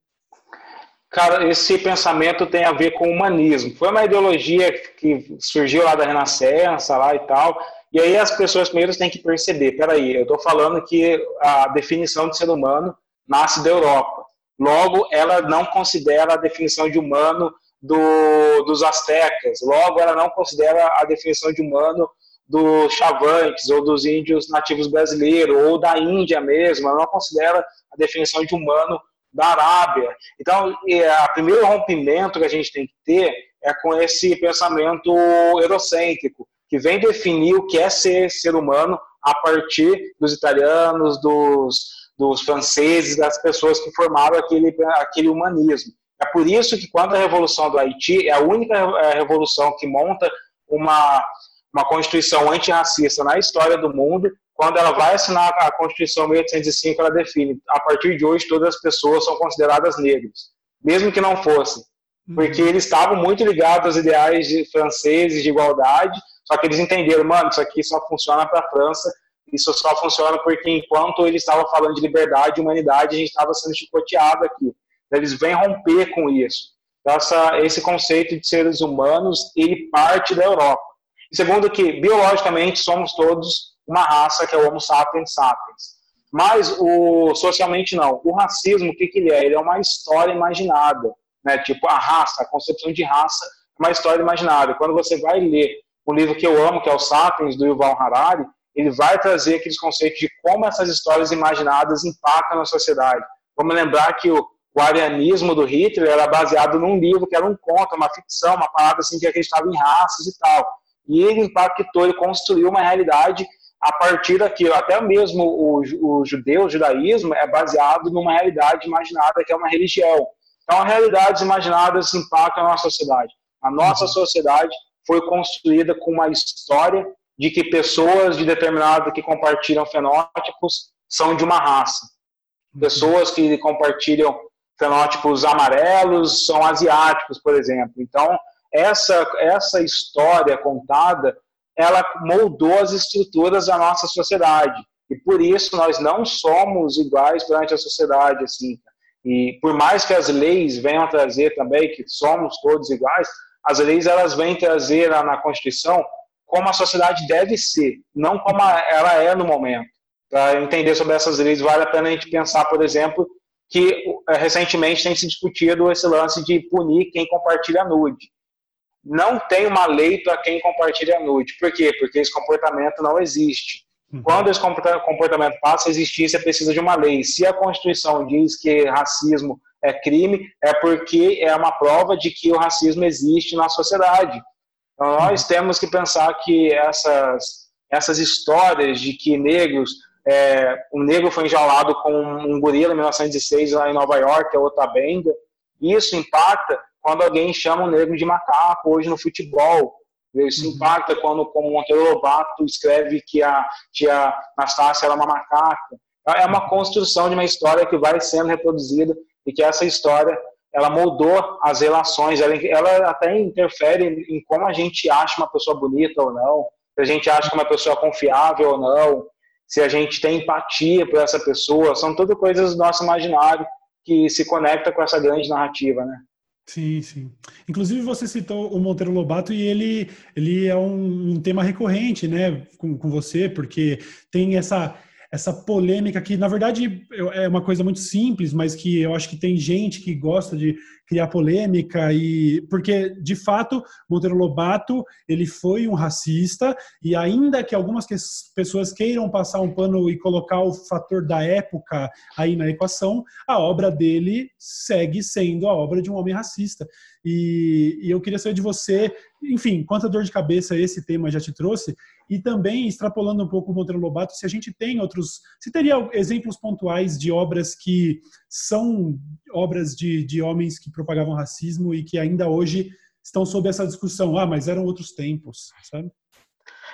Cara, esse pensamento tem a ver com o humanismo. Foi uma ideologia que surgiu lá da Renascença lá e tal. E aí as pessoas primeiro têm que perceber, peraí, eu estou falando que a definição de ser humano nasce da Europa. Logo, ela não considera a definição de humano do, dos astecas. Logo, ela não considera a definição de humano dos chavantes ou dos índios nativos brasileiros ou da Índia mesmo. Ela não considera a definição de humano da Arábia. Então, o primeiro rompimento que a gente tem que ter é com esse pensamento eurocêntrico, que vem definir o que é ser ser humano a partir dos italianos, dos, dos franceses, das pessoas que formaram aquele, aquele humanismo. É por isso que, quando a Revolução do Haiti é a única é, revolução que monta uma, uma constituição antirracista na história do mundo, quando ela vai assinar a Constituição 1805, ela define, a partir de hoje todas as pessoas são consideradas negras, mesmo que não fossem, porque uhum. eles estavam muito ligados aos ideais de franceses de igualdade, só que eles entenderam, mano, isso aqui só funciona para a França, isso só funciona porque enquanto eles estavam falando de liberdade e humanidade, a gente estava sendo chicoteado aqui. Então, eles vêm romper com isso. Essa, esse conceito de seres humanos, ele parte da Europa. E segundo que, biologicamente, somos todos uma raça que é o Homo sapiens sapiens. Mas o socialmente não. O racismo, o que, que ele é? Ele é uma história imaginada, né? Tipo a raça, a concepção de raça, é uma história imaginada. Quando você vai ler um livro que eu amo, que é o Sapiens do Yuval Harari, ele vai trazer aqueles conceitos de como essas histórias imaginadas impactam na sociedade. Vamos lembrar que o, o arianismo do Hitler era baseado num livro que era um conto, uma ficção, uma parada assim que acreditava em raças e tal. E ele impactou, ele construiu uma realidade a partir daquilo. Até mesmo o, o judeu, o judaísmo, é baseado numa realidade imaginada que é uma religião. Então, realidades imaginadas impactam a nossa sociedade. A nossa uhum. sociedade foi construída com uma história de que pessoas de determinado que compartilham fenótipos são de uma raça. Uhum. Pessoas que compartilham fenótipos amarelos são asiáticos, por exemplo. Então, essa, essa história contada ela moldou as estruturas da nossa sociedade. E por isso nós não somos iguais perante a sociedade, assim. E por mais que as leis venham trazer também que somos todos iguais, as leis elas vêm trazer na Constituição como a sociedade deve ser, não como ela é no momento. Para entender sobre essas leis, vale a pena a gente pensar, por exemplo, que eh, recentemente tem se discutido esse lance de punir quem compartilha nude não tem uma lei para quem compartilha nude. Por quê? Porque esse comportamento não existe. Uhum. Quando esse comportamento passa a existir, você precisa de uma lei. Se a Constituição diz que racismo é crime, é porque é uma prova de que o racismo existe na sociedade. Então, nós uhum. temos que pensar que essas, essas histórias de que negros, é, um negro foi enjaulado com um gorila em 1916 lá em Nova York, que é outra benda, isso impacta quando alguém chama o negro de macaco hoje no futebol. Isso uhum. impacta quando, como Monteiro Lobato escreve que a tia Anastácia era uma macaca. É uma construção de uma história que vai sendo reproduzida e que essa história ela moldou as relações, ela, ela até interfere em como a gente acha uma pessoa bonita ou não, se a gente acha que uma pessoa é confiável ou não, se a gente tem empatia por essa pessoa, são tudo coisas do nosso imaginário que se conecta com essa grande narrativa, né? Sim, sim. Inclusive você citou o Monteiro Lobato e ele, ele é um, um tema recorrente, né, com, com você, porque tem essa essa polêmica que, na verdade, é uma coisa muito simples, mas que eu acho que tem gente que gosta de criar polêmica e porque de fato Monteiro Lobato ele foi um racista e ainda que algumas pessoas queiram passar um pano e colocar o fator da época aí na equação, a obra dele segue sendo a obra de um homem racista. E, e eu queria saber de você, enfim, quanta dor de cabeça esse tema já te trouxe e também extrapolando um pouco o Monteiro Lobato, se a gente tem outros, se teria exemplos pontuais de obras que são obras de, de homens que propagavam racismo e que ainda hoje estão sob essa discussão. Ah, mas eram outros tempos, sabe?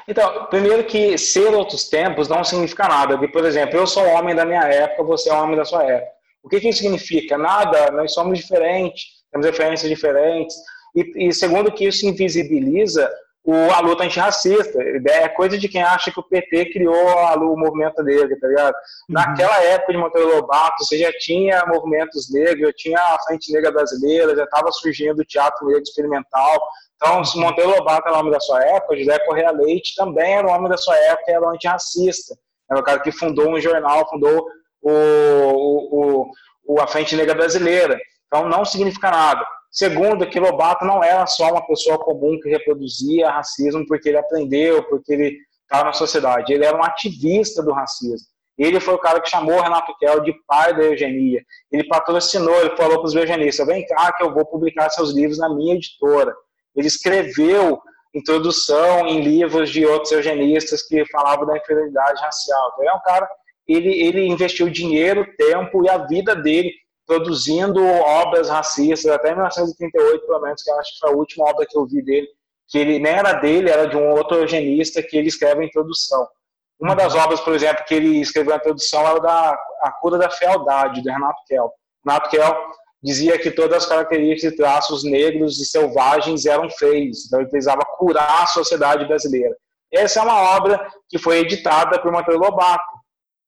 Então, primeiro que ser outros tempos não significa nada. Por exemplo, eu sou homem da minha época, você é homem da sua época. O que, que isso significa? Nada, nós somos diferentes, temos referências diferentes. E, e segundo que isso invisibiliza o, a luta antirracista. É coisa de quem acha que o PT criou a, o movimento negro, tá ligado? Uhum. Naquela época de Monteiro Lobato, você já tinha movimentos negros, já tinha a Frente Negra Brasileira, já estava surgindo o teatro negro experimental. Então, se Monteiro Lobato era o homem da sua época, José Correia Leite também era o homem da sua época, era um antirracista. Era o cara que fundou um jornal, fundou o, o, o, a Frente Negra Brasileira. Então, não significa nada. Segundo, que Lobato não era só uma pessoa comum que reproduzia racismo porque ele aprendeu, porque ele estava na sociedade. Ele era um ativista do racismo. Ele foi o cara que chamou o Renato Kell de pai da eugenia. Ele patrocinou, ele falou para os eugenistas: vem cá que eu vou publicar seus livros na minha editora. Ele escreveu introdução em livros de outros eugenistas que falavam da inferioridade racial. Então, ele é um cara, ele, ele investiu dinheiro, tempo e a vida dele produzindo obras racistas, até 1938, pelo menos, que eu acho que foi a última obra que eu vi dele, que ele nem era dele, era de um outro eugenista que ele escreve a introdução. Uma das obras, por exemplo, que ele escreveu a introdução era da A Cura da Fealdade, do Renato Kell. Renato Kell dizia que todas as características e traços negros e selvagens eram feios, então ele precisava curar a sociedade brasileira. Essa é uma obra que foi editada por Monteiro Lobato.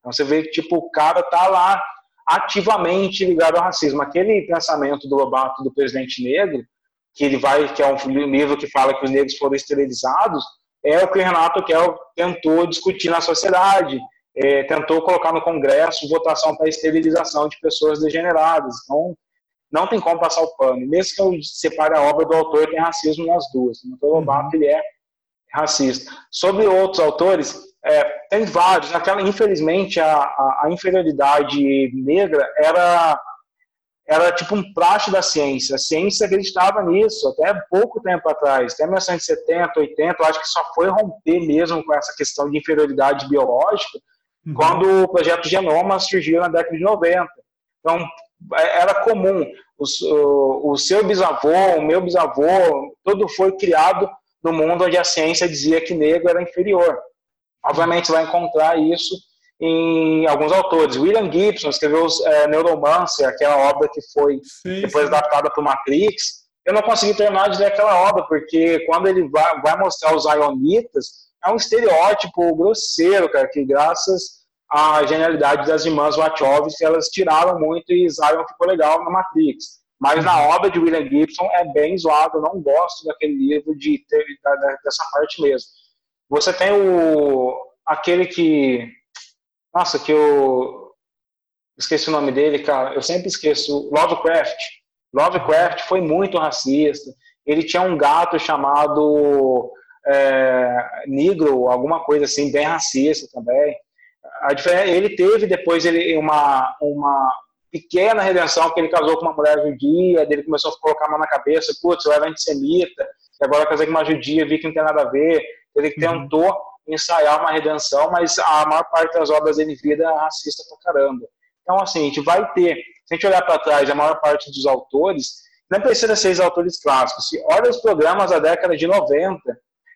Então você vê que tipo, o cara tá lá ativamente ligado ao racismo. Aquele pensamento do Lobato do presidente negro, que ele vai, que é um livro que fala que os negros foram esterilizados, é o que o Renato Kell tentou discutir na sociedade, é, tentou colocar no Congresso votação para esterilização de pessoas degeneradas. Então, não tem como passar o pano. Mesmo que eu separe a obra do autor, tem racismo nas duas. O Lobato uhum. ele é racista. Sobre outros autores, é, tem vários. Aquela, infelizmente, a, a, a, inferioridade negra era, era tipo um praxe da ciência. A ciência acreditava nisso até pouco tempo atrás, até 1970, 80. Eu acho que só foi romper mesmo com essa questão de inferioridade biológica uhum. quando o projeto Genoma surgiu na década de 90. Então, é, era comum. O, o, o seu bisavô, o meu bisavô, tudo foi criado no mundo onde a ciência dizia que negro era inferior. Obviamente, vai encontrar isso em alguns autores. William Gibson escreveu é, Neuromancer, aquela obra que foi sim, depois sim. adaptada para o Matrix. Eu não consegui terminar de ler aquela obra, porque quando ele vai, vai mostrar os Ionitas, é um estereótipo grosseiro, cara, que graças à genialidade das irmãs Wachowski, elas tiraram muito e Zion ficou legal na Matrix. Mas na uhum. obra de William Gibson é bem zoado, eu não gosto daquele livro de ter, dessa parte mesmo. Você tem o aquele que nossa, que eu esqueci o nome dele, cara. Eu sempre esqueço. Lovecraft. Lovecraft foi muito racista. Ele tinha um gato chamado é, Negro, alguma coisa assim, bem racista também. A diferença, ele teve depois ele uma uma pequena redenção que ele casou com uma mulher judia, ele começou a colocar a mão na cabeça, putz, eu era antissemita, agora casei com uma judia, vi que não tem nada a ver. Ele uhum. tentou ensaiar uma redenção, mas a maior parte das obras dele vida é racista pra caramba. Então, assim, a gente vai ter, se a gente olhar para trás, a maior parte dos autores, não precisa ser autores clássicos. Se olha os programas da década de 90,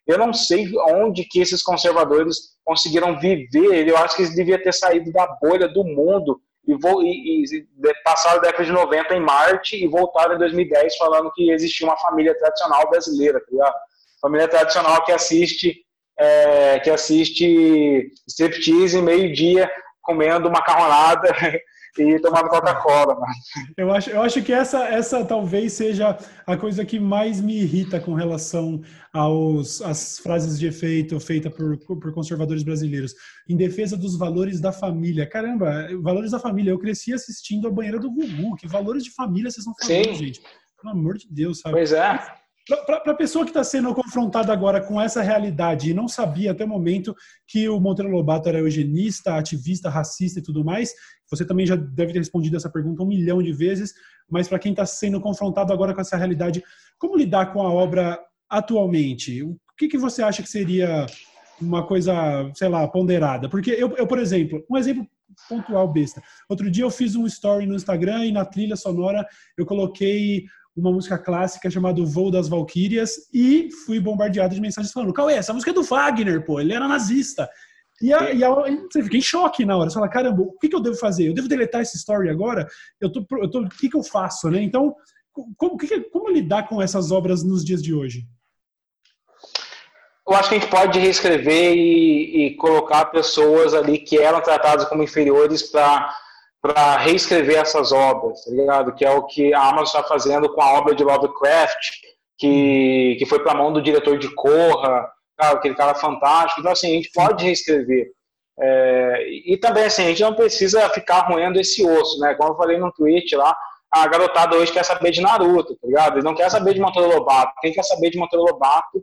Eu não sei onde que esses conservadores conseguiram viver. Eu acho que eles deviam ter saído da bolha do mundo e, e, e passaram a década de 90 em Marte e voltaram em 2010 falando que existia uma família tradicional brasileira, tá Família tradicional que assiste é, que assiste striptease meio-dia comendo macarronada <laughs> e tomando Coca-Cola. Eu acho, eu acho que essa, essa talvez seja a coisa que mais me irrita com relação aos, às frases de efeito feitas por, por conservadores brasileiros. Em defesa dos valores da família. Caramba, valores da família. Eu cresci assistindo a banheira do Gugu. Que valores de família vocês estão falando, Sim. gente? Pelo amor de Deus, sabe? Pois é. Para a pessoa que está sendo confrontada agora com essa realidade e não sabia até o momento que o Monteiro Lobato era eugenista, ativista, racista e tudo mais, você também já deve ter respondido essa pergunta um milhão de vezes, mas para quem está sendo confrontado agora com essa realidade, como lidar com a obra atualmente? O que, que você acha que seria uma coisa, sei lá, ponderada? Porque eu, eu, por exemplo, um exemplo pontual besta. Outro dia eu fiz um story no Instagram e na trilha sonora eu coloquei uma música clássica chamada Voo das Valquírias e fui bombardeado de mensagens falando: Cauê, essa música é do Wagner, pô, ele era nazista. E, a, e a, você fica em choque na hora. Você fala: caramba, o que, que eu devo fazer? Eu devo deletar essa story agora? Eu tô, eu tô, o que, que eu faço, né? Então, como, que, como lidar com essas obras nos dias de hoje? Eu acho que a gente pode reescrever e, e colocar pessoas ali que eram tratadas como inferiores para para reescrever essas obras, tá ligado? Que é o que a Amazon está fazendo com a obra de Lovecraft, que, que foi para a mão do diretor de Corra, cara, aquele cara fantástico. Então, assim, a gente pode reescrever. É, e também, assim, a gente não precisa ficar roendo esse osso, né? Como eu falei no tweet lá, a garotada hoje quer saber de Naruto, tá ligado? Eles não quer saber de Monteiro Lobato. Quem quer saber de Monteiro Lobato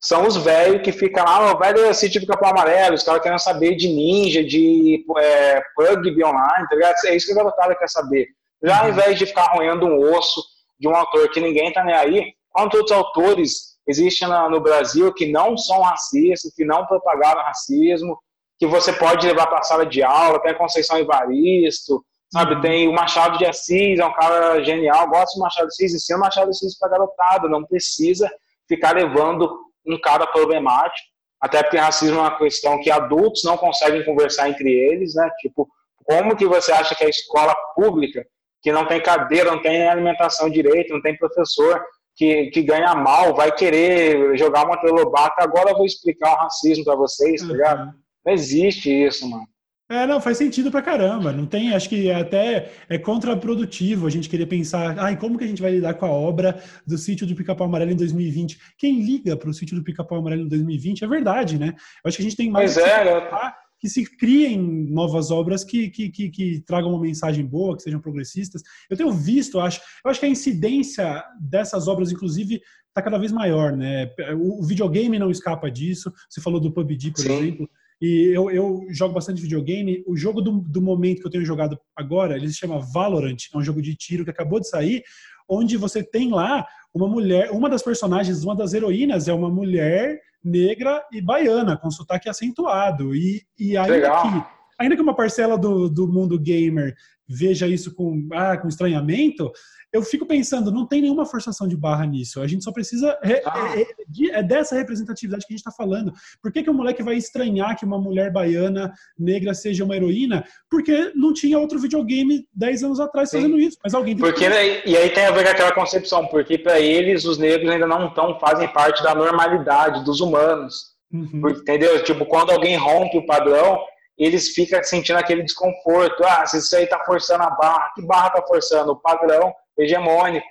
são os velhos que ficam lá, o velho assiste do capão amarelo, os caras querem saber de ninja, de é, online, tá ligado? É isso que a garotada quer saber. Já ao uhum. invés de ficar roendo um osso de um autor que ninguém tá nem aí, quantos outros autores existem no Brasil que não são racistas, que não propagaram racismo, que você pode levar para a sala de aula, tem a Conceição Evaristo, sabe? Uhum. Tem o Machado de Assis, é um cara genial, gosto do Machado de Assis, ensina o Machado de Assis para garotada, não precisa ficar levando um cara problemático, até porque racismo é uma questão que adultos não conseguem conversar entre eles, né? Tipo, como que você acha que a escola pública, que não tem cadeira, não tem alimentação direito, não tem professor, que, que ganha mal, vai querer jogar uma telobata, agora eu vou explicar o racismo para vocês, tá ligado? Uhum. Não existe isso, mano. É, não, faz sentido pra caramba. Não tem, acho que até é contraprodutivo a gente querer pensar, ai, como que a gente vai lidar com a obra do sítio do Pica-Pau Amarelo em 2020? Quem liga para o sítio do Pica-Pau Amarelo em 2020 é verdade, né? Eu acho que a gente tem mais que, é, que se criem novas obras que, que, que, que, tragam uma mensagem boa, que sejam progressistas. Eu tenho visto, acho, eu acho que a incidência dessas obras, inclusive, está cada vez maior, né? O videogame não escapa disso. Você falou do PUBG, por Sim. exemplo e eu, eu jogo bastante videogame. O jogo do, do momento que eu tenho jogado agora, ele se chama Valorant, é um jogo de tiro que acabou de sair, onde você tem lá uma mulher, uma das personagens, uma das heroínas é uma mulher negra e baiana, com sotaque acentuado. E, e ainda, que, ainda que uma parcela do, do mundo gamer veja isso com, ah, com estranhamento, eu fico pensando, não tem nenhuma forçação de barra nisso. A gente só precisa. Ah. É, é, é, dessa representatividade que a gente está falando. Por que, que o moleque vai estranhar que uma mulher baiana negra seja uma heroína? Porque não tinha outro videogame 10 anos atrás Sim. fazendo isso. Mas alguém porque, que... E aí tem a ver com aquela concepção, porque para eles os negros ainda não tão, fazem parte da normalidade dos humanos. Uhum. Entendeu? Tipo, quando alguém rompe o padrão, eles ficam sentindo aquele desconforto. Ah, se isso aí tá forçando a barra, que barra tá forçando? O padrão hegemônico.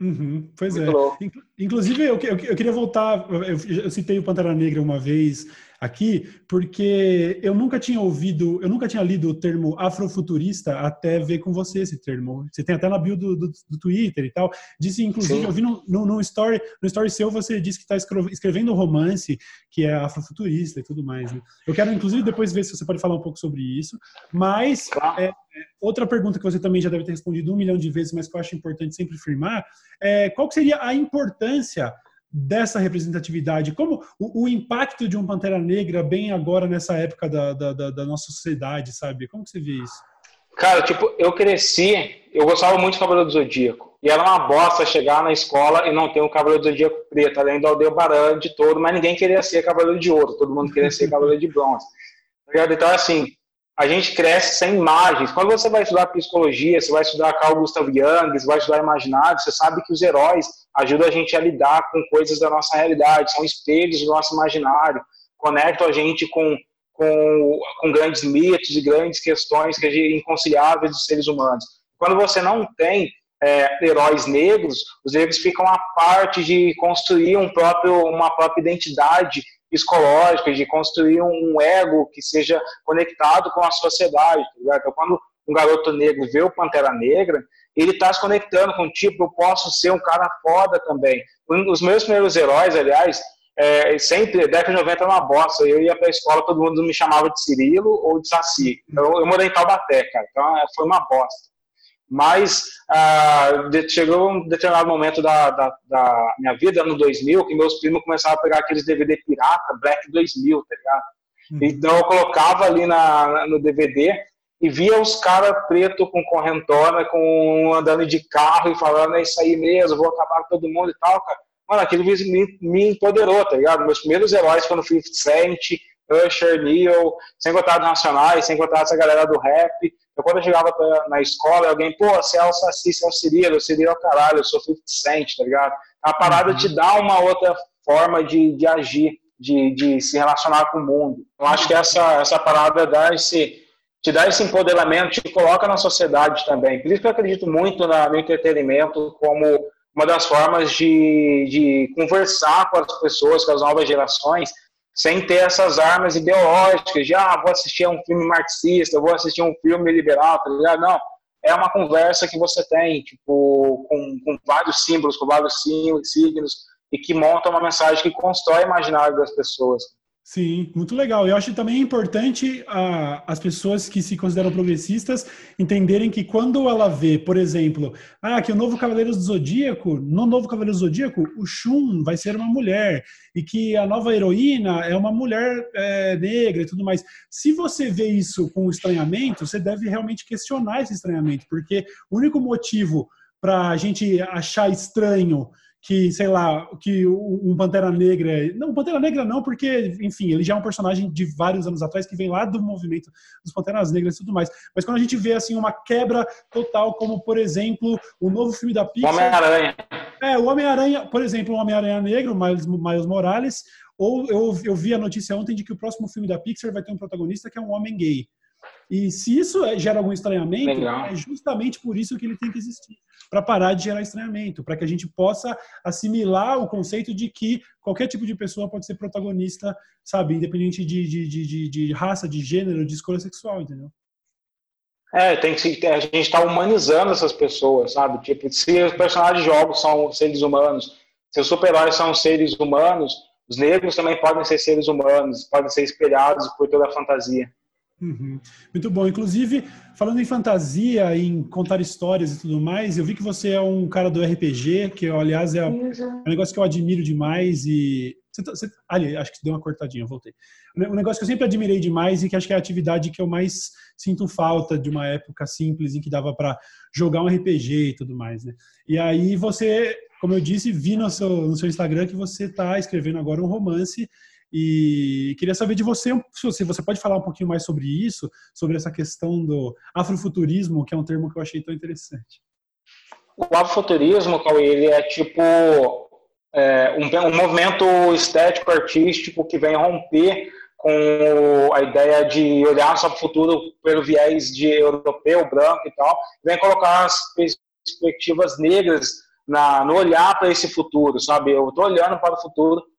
Uhum, pois Muito é. Louco. Inclusive, eu, eu, eu, queria voltar. Eu, eu, citei o Pantera Negra uma vez aqui, porque eu nunca tinha ouvido, eu nunca tinha lido o termo afrofuturista até ver com você esse termo. Você tem até na bio do, do, do Twitter e tal. Disse, inclusive, Sim. eu vi no, no, no, story, no story seu, você disse que está escrevendo um romance que é afrofuturista e tudo mais. Né? Eu quero, inclusive, depois ver se você pode falar um pouco sobre isso. Mas é, outra pergunta que você também já deve ter respondido um milhão de vezes, mas que eu acho importante sempre firmar, é qual seria a importância dessa representatividade? Como o, o, impacto de um Pantera Negra bem agora nessa época da, da, da, nossa sociedade, sabe? Como que você vê isso? Cara, tipo, eu cresci, eu gostava muito do Cavaleiro do Zodíaco. E era uma bosta chegar na escola e não ter um Cavaleiro do Zodíaco preto, além do Aldebaran de todo, mas ninguém queria ser Cavaleiro de Ouro, todo mundo queria ser Cavaleiro de Bronze. <laughs> Tá então, assim, a gente cresce sem imagens. Quando você vai estudar psicologia, você vai estudar Carl Gustav Jung, você vai estudar imaginário, você sabe que os heróis ajudam a gente a lidar com coisas da nossa realidade, são espelhos do nosso imaginário, conectam a gente com, com, com grandes mitos e grandes questões que é inconciliáveis dos seres humanos. Quando você não tem é, heróis negros, os negros ficam a parte de construir um próprio, uma própria identidade psicológica, de construir um ego que seja conectado com a sociedade. Tá então, quando um garoto negro vê o Pantera Negra, ele está se conectando com tipo, eu posso ser um cara foda também. Um dos meus primeiros heróis, aliás, é, sempre, década de 90 era uma bosta. Eu ia para a escola, todo mundo me chamava de Cirilo ou de Saci. Eu, eu morei em Taubaté, cara, então é, foi uma bosta. Mas ah, chegou um determinado momento da, da, da, minha vida, no 2000, que meus primos começaram a pegar aqueles DVD pirata, Black 2000, tá ligado? Uhum. Então eu colocava ali na, no DVD e via os caras preto com correntona, com andando de carro e falando, é isso aí mesmo, vou acabar com todo mundo e tal, cara. Mano, aquilo me, me empoderou, tá ligado? Meus primeiros heróis foram 50 Cent, Usher, Neil, sem contar dos nacionais, sem contar essa galera do rap. Eu, quando eu chegava pra, na escola, alguém, pô, você é o Saci, você é o Cirilo, o Cirilo é o caralho, eu sou 50 Cent, tá ligado? A parada uhum. te dá uma outra forma de, de agir, de, de se relacionar com o mundo. Eu acho que essa, essa parada dá esse, te dá esse empoderamento, te coloca na sociedade também. Por isso que eu acredito muito na, no entretenimento como uma das formas de, de conversar com as pessoas, com as novas gerações, sem ter essas armas ideológicas de, ah, vou assistir a um filme marxista, vou assistir a um filme liberal, tá ligado? Não, é uma conversa que você tem, tipo, com, com vários símbolos, com vários signos, e que monta uma mensagem que constrói o imaginário das pessoas. Sim, muito legal. Eu acho também importante a, as pessoas que se consideram progressistas entenderem que quando ela vê, por exemplo, ah, que o novo Cavaleiro do Zodíaco, no novo Cavaleiro do Zodíaco, o Shun vai ser uma mulher e que a nova heroína é uma mulher é, negra e tudo mais. Se você vê isso com estranhamento, você deve realmente questionar esse estranhamento, porque o único motivo para a gente achar estranho que, sei lá, que um Pantera Negra. Não, Pantera Negra não, porque, enfim, ele já é um personagem de vários anos atrás que vem lá do movimento dos Panteras Negras e tudo mais. Mas quando a gente vê, assim, uma quebra total, como, por exemplo, o novo filme da Pixar. Homem-Aranha. É, o Homem-Aranha, por exemplo, o Homem-Aranha Negro, Miles, Miles Morales. Ou eu, eu vi a notícia ontem de que o próximo filme da Pixar vai ter um protagonista que é um homem gay. E se isso gera algum estranhamento, Legal. é justamente por isso que ele tem que existir para parar de gerar estranhamento, para que a gente possa assimilar o conceito de que qualquer tipo de pessoa pode ser protagonista, sabe, independente de, de, de, de raça, de gênero, de escolha sexual, entendeu? É, tem que a gente está humanizando essas pessoas, sabe? Tipo, se os personagens de jogos são seres humanos, se os super-heróis são seres humanos, os negros também podem ser seres humanos, podem ser espelhados por toda a fantasia. Uhum. Muito bom. Inclusive, falando em fantasia, em contar histórias e tudo mais, eu vi que você é um cara do RPG, que, aliás, é, é um negócio que eu admiro demais e... Você, tá, você, ali, acho que deu uma cortadinha, voltei. Um negócio que eu sempre admirei demais e que acho que é a atividade que eu mais sinto falta de uma época simples em que dava para jogar um RPG e tudo mais, né? E aí você, como eu disse, vi no seu, no seu Instagram que você está escrevendo agora um romance e queria saber de você se você pode falar um pouquinho mais sobre isso, sobre essa questão do afrofuturismo, que é um termo que eu achei tão interessante. O afrofuturismo, ele é tipo é, um, um movimento estético artístico que vem romper com a ideia de olhar sobre o futuro pelo viés de europeu, branco e tal, vem colocar as perspectivas negras na, no olhar para esse futuro, sabe? Eu estou olhando para o futuro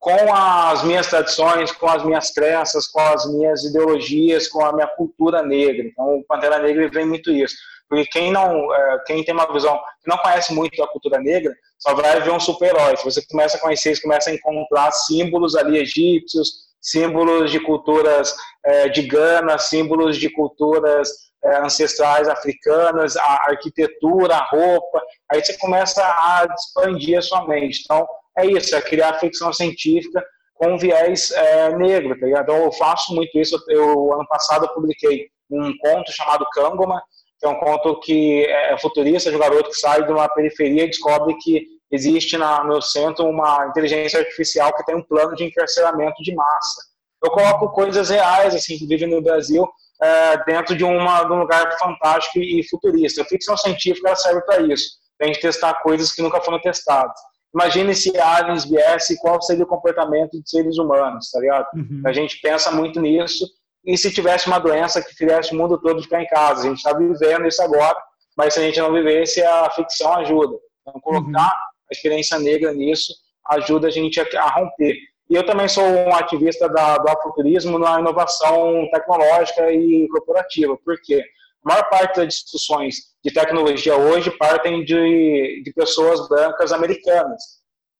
com as minhas tradições, com as minhas crenças, com as minhas ideologias, com a minha cultura negra. Então, o Pantera Negra vem muito isso. Porque quem não, é, quem tem uma visão, que não conhece muito a cultura negra, só vai ver um super-herói. Você começa a conhecer, você começa a encontrar símbolos ali egípcios, símbolos de culturas é, de Gana, símbolos de culturas é, ancestrais africanas, a arquitetura, a roupa. Aí você começa a expandir a sua mente. Então, é isso, é criar ficção científica com viés é, negro, tá ligado? Então eu faço muito isso. Eu, ano passado, eu publiquei um conto chamado Kangoma, que é um conto que é futurista, de um garoto que sai de uma periferia e descobre que existe na, no centro uma inteligência artificial que tem um plano de encarceramento de massa. Eu coloco coisas reais, assim, que vivem no Brasil, é, dentro de, uma, de um lugar fantástico e futurista. A ficção científica serve para isso, para a gente testar coisas que nunca foram testadas. Imagine se aliens viesse, qual seria o comportamento de seres humanos, tá ligado? Uhum. A gente pensa muito nisso. E se tivesse uma doença que fizesse o mundo todo ficar em casa? A gente está vivendo isso agora, mas se a gente não vivesse, a ficção ajuda. Então, colocar uhum. a experiência negra nisso ajuda a gente a, romper. E eu também sou um ativista da, do afuturismo na inovação tecnológica e corporativa, porque a maior parte das discussões de tecnologia hoje partem de, de pessoas brancas americanas.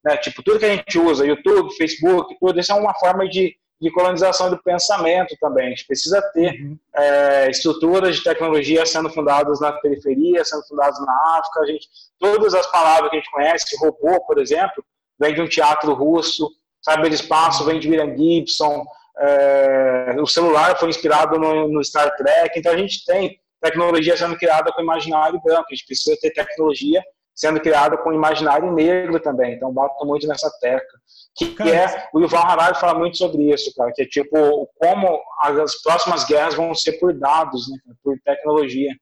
Né? Tipo, tudo que a gente usa, YouTube, Facebook, tudo isso é uma forma de, de colonização do pensamento também. A gente precisa ter uhum. é, estruturas de tecnologia sendo fundadas na periferia, sendo fundadas na África. A gente, todas as palavras que a gente conhece, robô, por exemplo, vem de um teatro russo, Cyberespaço vem de William Gibson, é, o celular foi inspirado no, no, Star Trek, então a gente tem tecnologia sendo criada com imaginário branco, a gente precisa ter tecnologia sendo criada com imaginário negro também, então bato muito nessa tecla. Que, é, o Ivan Harari fala muito sobre isso, cara, que é tipo, como as próximas guerras vão ser por dados, né, por tecnologia.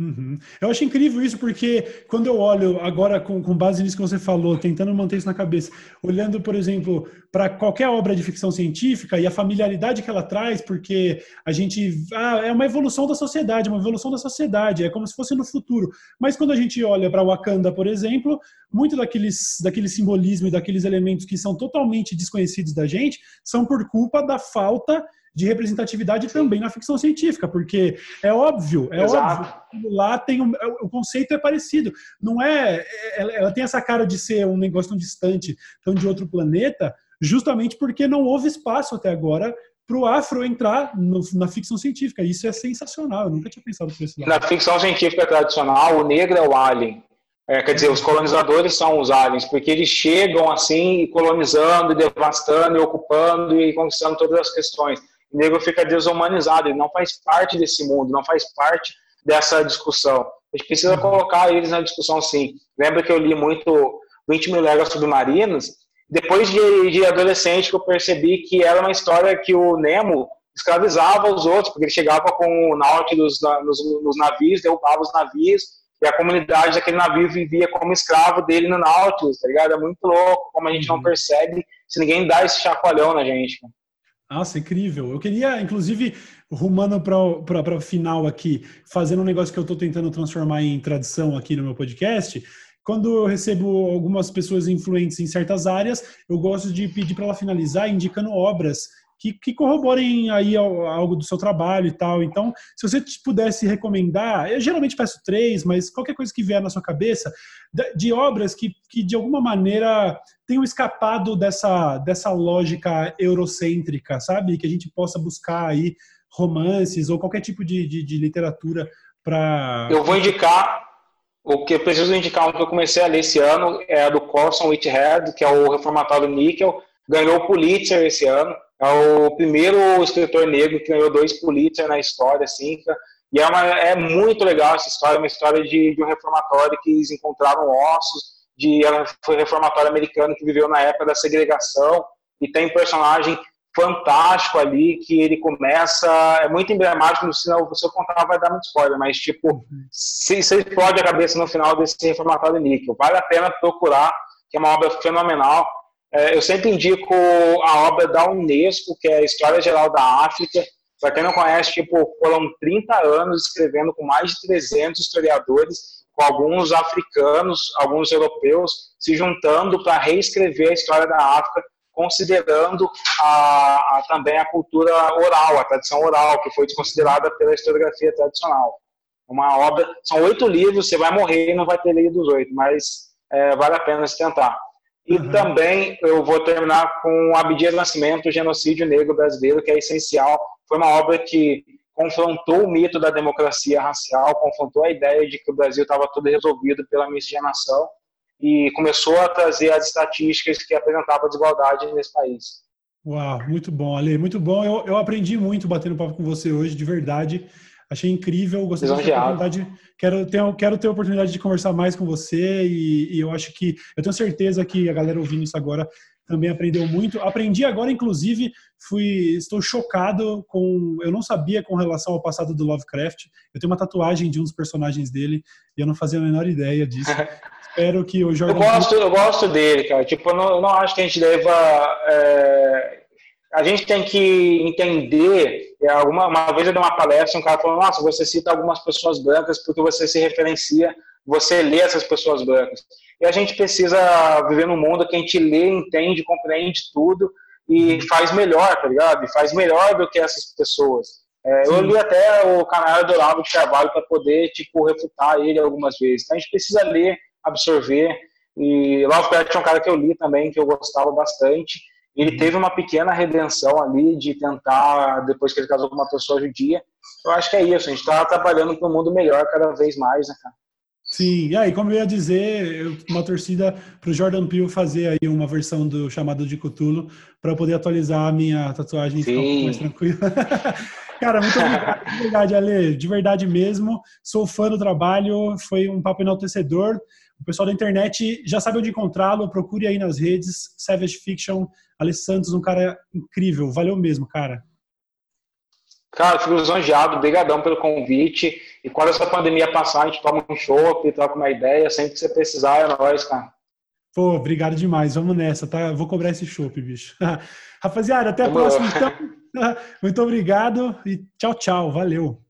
Uhum. Eu acho incrível isso, porque quando eu olho agora, com, com, base nisso que você falou, tentando manter isso na cabeça, olhando, por exemplo, para qualquer obra de ficção científica e a familiaridade que ela traz, porque a gente. Ah, é uma evolução da sociedade, uma evolução da sociedade, é como se fosse no futuro. Mas quando a gente olha para Wakanda, por exemplo, muito daqueles, daquele simbolismo e daqueles elementos que são totalmente desconhecidos da gente são por culpa da falta de representatividade também na ficção científica, porque é óbvio, é Exato. óbvio, lá tem um, é, o conceito é parecido, não é, ela, ela, tem essa cara de ser um negócio tão distante, tão de outro planeta, justamente porque não houve espaço até agora para o afro entrar no, na ficção científica. Isso é sensacional, eu nunca tinha pensado por esse lado. Na ficção científica tradicional, o negro é o alien. É, quer dizer, os colonizadores são os aliens, porque eles chegam assim, colonizando, devastando, e ocupando e conquistando todas as questões o negro fica desumanizado, ele não faz parte desse mundo, não faz parte dessa discussão. A gente precisa colocar eles na discussão sim. Lembra que eu li muito 20 mil léguas submarinas? Depois de, de adolescente que eu percebi que era uma história que o Nemo escravizava os outros, porque ele chegava com o Nautilus nos, nos navios, derrubava os navios, e a comunidade daquele navio vivia como escravo dele no Nautilus, tá ligado? É muito louco como a gente não uhum. percebe se ninguém dá esse chacoalhão na gente. Nossa, incrível. Eu queria, inclusive, rumando para o final aqui, fazendo um negócio que eu estou tentando transformar em tradição aqui no meu podcast. Quando eu recebo algumas pessoas influentes em certas áreas, eu gosto de pedir para ela finalizar indicando obras que, que corroborem aí algo do seu trabalho e tal. Então, se você pudesse recomendar, eu geralmente peço três, mas qualquer coisa que vier na sua cabeça, de obras que, que de alguma maneira tenham escapado dessa, dessa lógica eurocêntrica, sabe? Que a gente possa buscar aí romances ou qualquer tipo de, de, de literatura para. Eu vou indicar. O que eu preciso indicar, um que eu comecei a ler esse ano é a do Corson Whitehead, que é o reformatório Níquel, ganhou o Pulitzer esse ano. É o primeiro escritor negro que ganhou dois Pulitzer na história, assim. E é, uma, é muito legal essa história, uma história de, de um reformatório que eles encontraram ossos, de foi um reformatório americano que viveu na época da segregação, e tem um personagem fantástico ali, que ele começa, é muito emblemático, senão se eu contar vai dar muito spoiler, mas tipo, se, se explode a cabeça no final desse reformatório níquel, vale a pena procurar, que é uma obra fenomenal, é, eu sempre indico a obra da Unesco, que é a História Geral da África. Para quem não conhece, tipo, foram 30 anos escrevendo com mais de 300 historiadores, com alguns africanos, alguns europeus, se juntando para reescrever a história da África, considerando a, a, também a cultura oral, a tradição oral, que foi desconsiderada pela historiografia tradicional. Uma obra, são oito livros, você vai morrer e não vai ter lido os oito, mas é, vale a pena se tentar. E uhum. também eu vou terminar com Abdias Nascimento, o Genocídio Negro Brasileiro, que é essencial. Foi uma obra que confrontou o mito da democracia racial, confrontou a ideia de que o Brasil estava tudo resolvido pela miscigenação e começou a trazer as estatísticas que apresentavam desigualdade nesse país. Uau, muito bom, Ale, muito bom. Eu, eu aprendi muito batendo papo com você hoje, de verdade. Achei incrível, gostei ter oportunidade. Quero ter, quero ter a oportunidade de conversar mais com você e, e, eu acho que eu tenho certeza que a galera ouvindo isso agora também aprendeu muito. Aprendi agora, inclusive, fui estou chocado com eu não sabia com relação ao passado do Lovecraft. Eu tenho uma tatuagem de um dos personagens dele e eu não fazia a menor ideia disso. <laughs> Espero que o Jordan. Eu gosto, eu gosto dele, cara. Tipo, eu não, eu não acho que a gente deva é a gente tem que entender. É, alguma, uma vez eu dei uma palestra, um cara falou: Nossa, você cita algumas pessoas brancas porque você se referencia, você lê essas pessoas brancas. E a gente precisa viver num mundo que a gente lê, entende, compreende tudo e faz melhor, tá ligado? E faz melhor do que essas pessoas. É, eu li até o canal do Olavo de Carvalho para poder, tipo, refutar ele algumas vezes. Então a gente precisa ler, absorver. E Lovecraft é um cara que eu li também, que eu gostava bastante ele teve uma pequena redenção ali de tentar, depois que ele casou com uma pessoa judia. Eu acho que é isso, a gente está trabalhando para um mundo melhor cada vez mais, né, cara? Sim, e aí, como eu ia dizer, uma torcida para o Jordan Peele fazer aí uma versão do chamado de Cthulhu para poder atualizar a minha tatuagem e ficar um pouco mais tranquila. <laughs> Cara, muito obrigado, de verdade, Ale, de verdade mesmo. Sou fã do trabalho, foi um papo enaltecedor. O pessoal da internet já sabe onde encontrá-lo, procure aí nas redes, Savage Fiction, Ale Santos, um cara incrível, valeu mesmo, cara. Cara, fico lisonjeado, brigadão pelo convite. E quando essa pandemia passar, a gente toma um chopp, troca uma ideia. Sempre que você precisar, é nóis, cara. Pô, obrigado demais. Vamos nessa, tá? vou cobrar esse chopp, bicho. <laughs> Rapaziada, até a próxima, então. <laughs> Muito obrigado e tchau, tchau. Valeu.